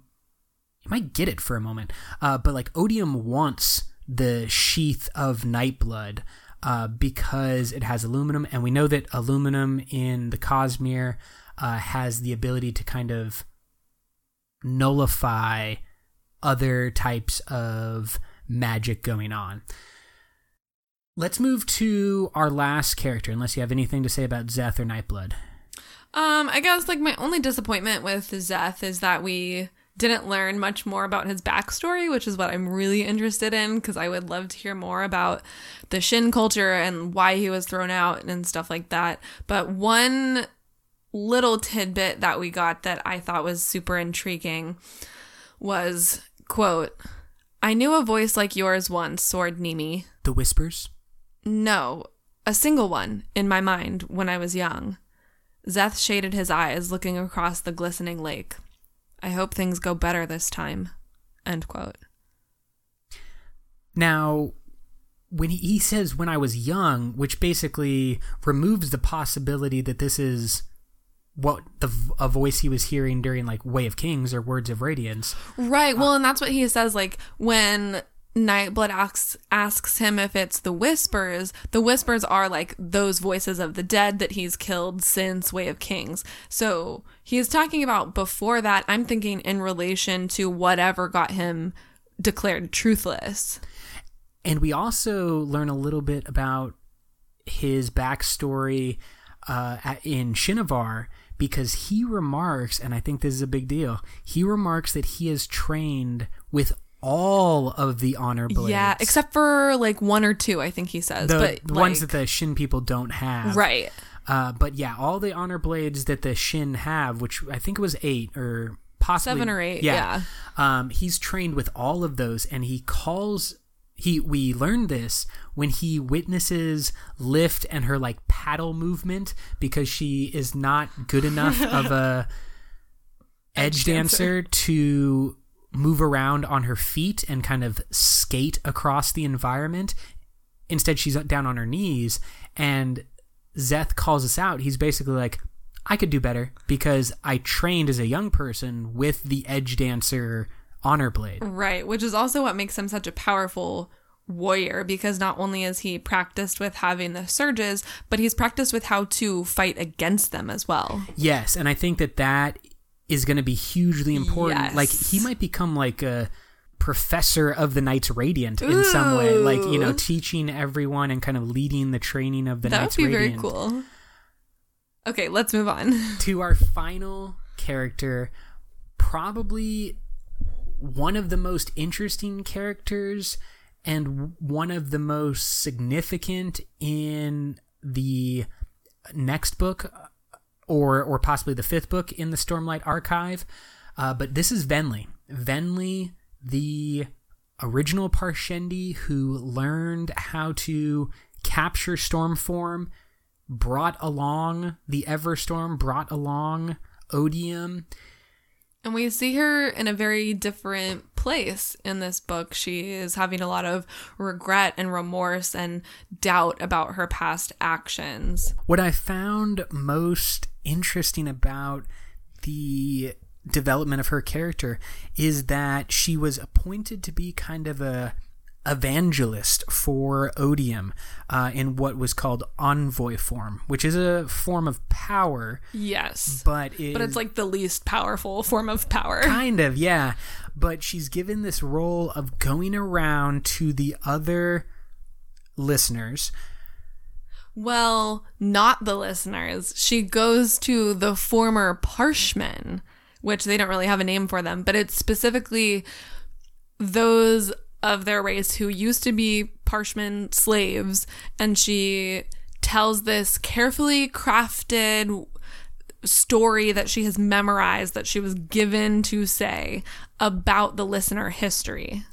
Speaker 2: might get it for a moment, uh, but like Odium wants the sheath of Nightblood uh, because it has aluminum, and we know that aluminum in the Cosmere uh, has the ability to kind of nullify other types of magic going on. Let's move to our last character, unless you have anything to say about Szeth or Nightblood.
Speaker 1: um, I guess like my only disappointment with Szeth is that we didn't learn much more about his backstory, which is what I'm really interested in because I would love to hear more about the Shin culture and why he was thrown out and stuff like that. But one little tidbit that we got that I thought was super intriguing was quote, I knew a voice like yours once, sword-nimi.
Speaker 2: The Whispers?
Speaker 1: No, a single one in my mind when I was young. Szeth shaded his eyes, looking across the glistening lake. I hope things go better this time. End quote.
Speaker 2: Now, when he, says when I was young, which basically removes the possibility that this is what the a voice he was hearing during like Way of Kings or Words of Radiance.
Speaker 1: Right. Well, and that's what he says. Like when Nightblood asks asks him if it's the whispers. The whispers are like those voices of the dead that he's killed since Way of Kings. So he's talking about before that. I'm thinking in relation to whatever got him declared truthless.
Speaker 2: And we also learn a little bit about his backstory uh, in Shinovar because he remarks, and I think this is a big deal, he remarks that he is trained with all of the honor blades.
Speaker 1: Yeah, except for like one or two, I think he says.
Speaker 2: The,
Speaker 1: but
Speaker 2: the
Speaker 1: like,
Speaker 2: ones that the Shin people don't have.
Speaker 1: Right.
Speaker 2: Uh, but yeah, all the honor blades that the Shin have, which I think it was eight or possibly
Speaker 1: seven or eight. Yeah.
Speaker 2: yeah. Um, he's trained with all of those, and he calls. He we learned this when he witnesses Lift and her like paddle movement because she is not good enough of a edge, edge dancer. dancer to move around on her feet and kind of skate across the environment. Instead, she's down on her knees, and Szeth calls us out. He's basically like, I could do better because I trained as a young person with the edge dancer honor blade.
Speaker 1: Right, which is also what makes him such a powerful warrior because not only is he practiced with having the surges, but he's practiced with how to fight against them as well.
Speaker 2: Yes, and I think that that is going to be hugely important. Yes. Like he might become like a professor of the Knights Radiant in some way, like you know, teaching everyone and kind of leading the training of the that Knights Radiant. That would be
Speaker 1: very cool. Okay, let's move on
Speaker 2: to our final character. Probably one of the most interesting characters and one of the most significant in the next book or or possibly the fifth book in the Stormlight Archive. Uh, but this is Venli. Venli, the original Parshendi who learned how to capture Stormform, brought along the Everstorm, brought along Odium.
Speaker 1: And we see her in a very different place in this book. She is having a lot of regret and remorse and doubt about her past actions.
Speaker 2: What I found most interesting about the development of her character is that she was appointed to be kind of a evangelist for Odium uh, in what was called envoy form, which is a form of power.
Speaker 1: Yes,
Speaker 2: but
Speaker 1: but it's like the least powerful form of power.
Speaker 2: Kind of, yeah. But she's given this role of going around to the other listeners
Speaker 1: well, not the listeners. She goes to the former Parshmen, which they don't really have a name for them, but it's specifically those of their race who used to be Parshmen slaves, and she tells this carefully crafted story that she has memorized that she was given to say about the listener history.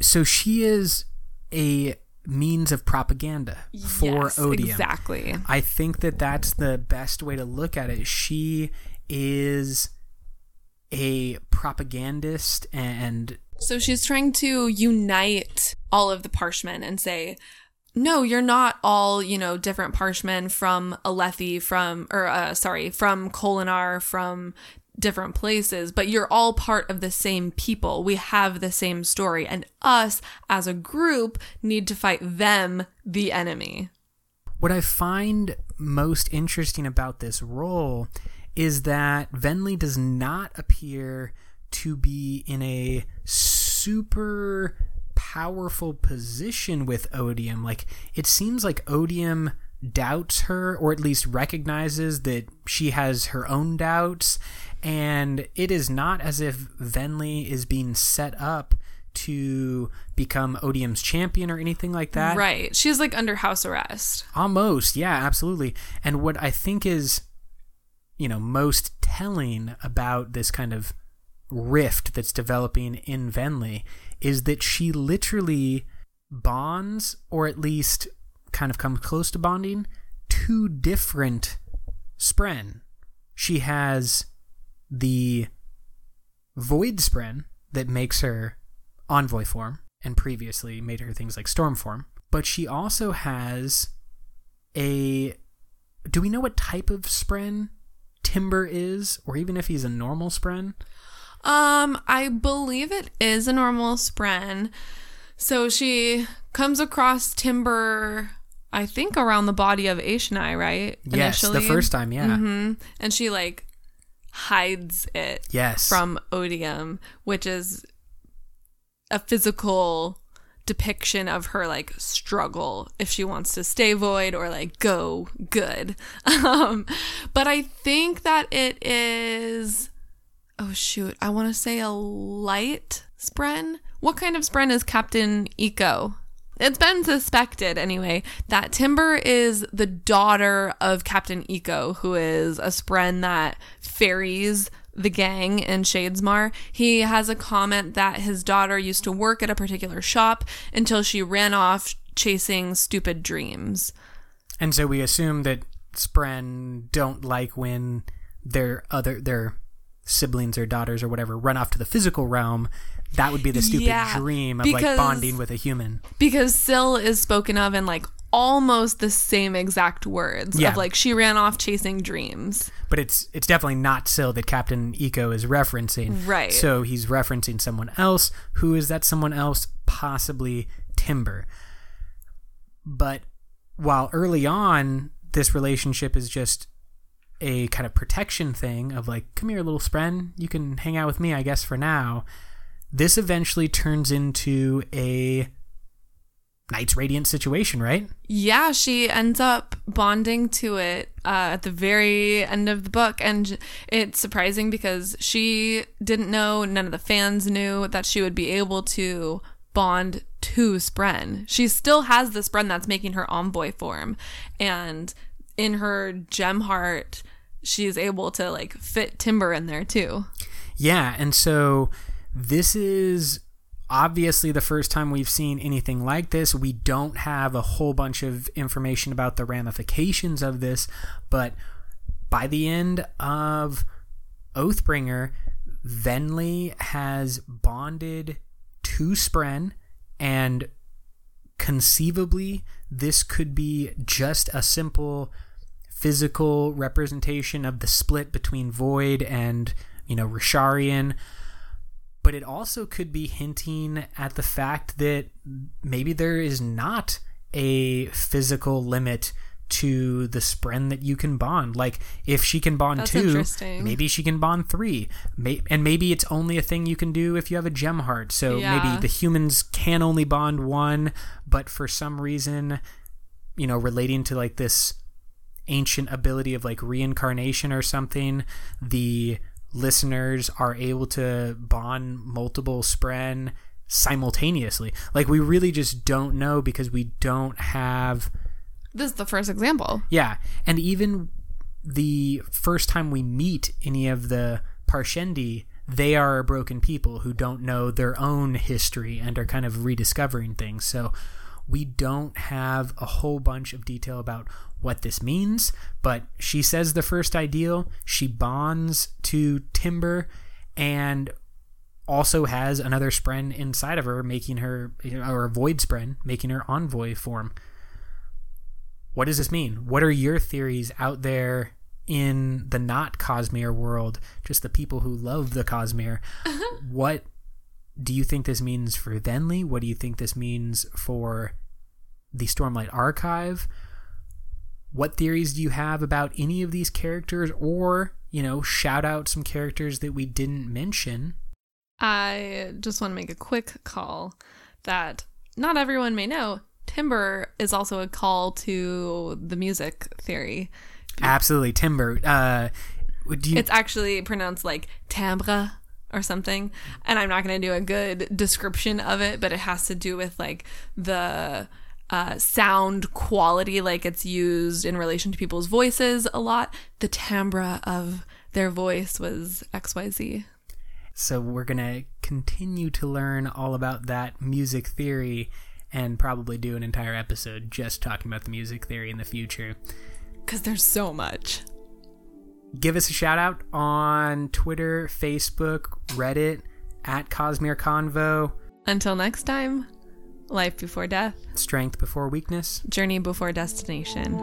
Speaker 2: So she is a means of propaganda for yes, Odium.
Speaker 1: Exactly.
Speaker 2: I think that that's the best way to look at it. She is a propagandist and
Speaker 1: so she's trying to unite all of the Parshmen and say no, you're not all, you know, different Parshmen from Alethi, from, or, uh, sorry, from Kholinar, from different places, but you're all part of the same people. We have the same story, and us as a group need to fight them, the enemy.
Speaker 2: What I find most interesting about this role is that Venli does not appear to be in a super powerful position with Odium. Like, it seems like Odium doubts her, or at least recognizes that she has her own doubts, and it is not as if Venli is being set up to become Odium's champion or anything like that.
Speaker 1: Right. She's like under house arrest.
Speaker 2: Almost. Yeah, absolutely. And what I think is, you know, most telling about this kind of rift that's developing in Venli is that she literally bonds, or at least kind of comes close to bonding, two different Spren. She has the void spren that makes her envoy form and previously made her things like storm form but she also has a do we know what type of spren Timber is, or even if he's a normal Spren?
Speaker 1: Um, I believe it is a normal spren. So she comes across Timber, I think around the body of Eshonai, right?
Speaker 2: Yes, the first time, yeah.
Speaker 1: hmm And she like hides it
Speaker 2: Yes.
Speaker 1: from Odium, which is a physical depiction of her like struggle if she wants to stay void or like go good. Um, but I think that it is oh shoot, I want to say a light spren. What kind of spren is Captain Ico? It's been suspected anyway that Timber is the daughter of Captain Ico, who is a spren that ferries the gang in Shadesmar. He has a comment that his daughter used to work at a particular shop until she ran off chasing stupid dreams.
Speaker 2: And so we assume that Spren don't like when their other their siblings or daughters or whatever run off to the physical realm. That would be the stupid
Speaker 1: Yeah,
Speaker 2: dream of like bonding with a human.
Speaker 1: because Syl is spoken of in like almost the same exact words
Speaker 2: Yeah.
Speaker 1: of like she ran off chasing dreams.
Speaker 2: But it's it's definitely not Syl that Captain Ico is referencing.
Speaker 1: Right.
Speaker 2: So he's referencing someone else. Who is that someone else? Possibly Timber. But while early on this relationship is just a kind of protection thing of like, come here, little Spren, you can hang out with me, I guess, for now. This eventually turns into a Knights Radiant situation, right?
Speaker 1: Yeah, she ends up bonding to it uh, at the very end of the book. And it's surprising because she didn't know, none of the fans knew that she would be able to bond to Spren. She still has the Spren that's making her envoy form. And in her gem heart, she's able to like fit Timber in there too.
Speaker 2: Yeah, and so this is obviously the first time we've seen anything like this. We don't have a whole bunch of information about the ramifications of this, but by the end of Oathbringer, Venli has bonded to Spren, and conceivably, this could be just a simple physical representation of the split between Void and, you know, Risharian. But it also could be hinting at the fact that maybe there is not a physical limit to the spren that you can bond. Like if she can bond
Speaker 1: That's
Speaker 2: two, maybe she can bond three. May- and maybe it's only a thing you can do if you have a gem heart. So
Speaker 1: Yeah.
Speaker 2: maybe the humans can only bond one, but for some reason, you know, relating to like this ancient ability of like reincarnation or something, the listeners are able to bond multiple spren simultaneously. Like we really just don't know because we don't have
Speaker 1: This is the first example.
Speaker 2: yeah, and even the first time we meet any of the Parshendi, they are a broken people who don't know their own history and are kind of rediscovering things. So we don't have a whole bunch of detail about what this means, but she says the first ideal. She bonds to Timber and also has another Spren inside of her, making her, or a Void Spren, making her envoy form what does this mean? What are your theories out there in the not Cosmere world, just the people who love the Cosmere? what do you think this means for Venli? What do you think this means for the Stormlight Archive? What theories do you have about any of these characters or, you know, shout out some characters that we didn't mention?
Speaker 1: I just want to make a quick call that not everyone may know. Timber is also a call to the music theory.
Speaker 2: Absolutely, Timber. Uh, do you,
Speaker 1: It's actually pronounced like timbre or something. And I'm not going to do a good description of it, but it has to do with like the uh, sound quality, like it's used in relation to people's voices a lot. The timbre of their voice was XYZ.
Speaker 2: So we're going to continue to learn all about that music theory and probably do an entire episode just talking about the music theory in the future.
Speaker 1: Because there's so much
Speaker 2: give us a shout out on Twitter, Facebook, Reddit, at Cosmere Convo.
Speaker 1: Until next time, life before death,
Speaker 2: strength before weakness,
Speaker 1: journey before destination.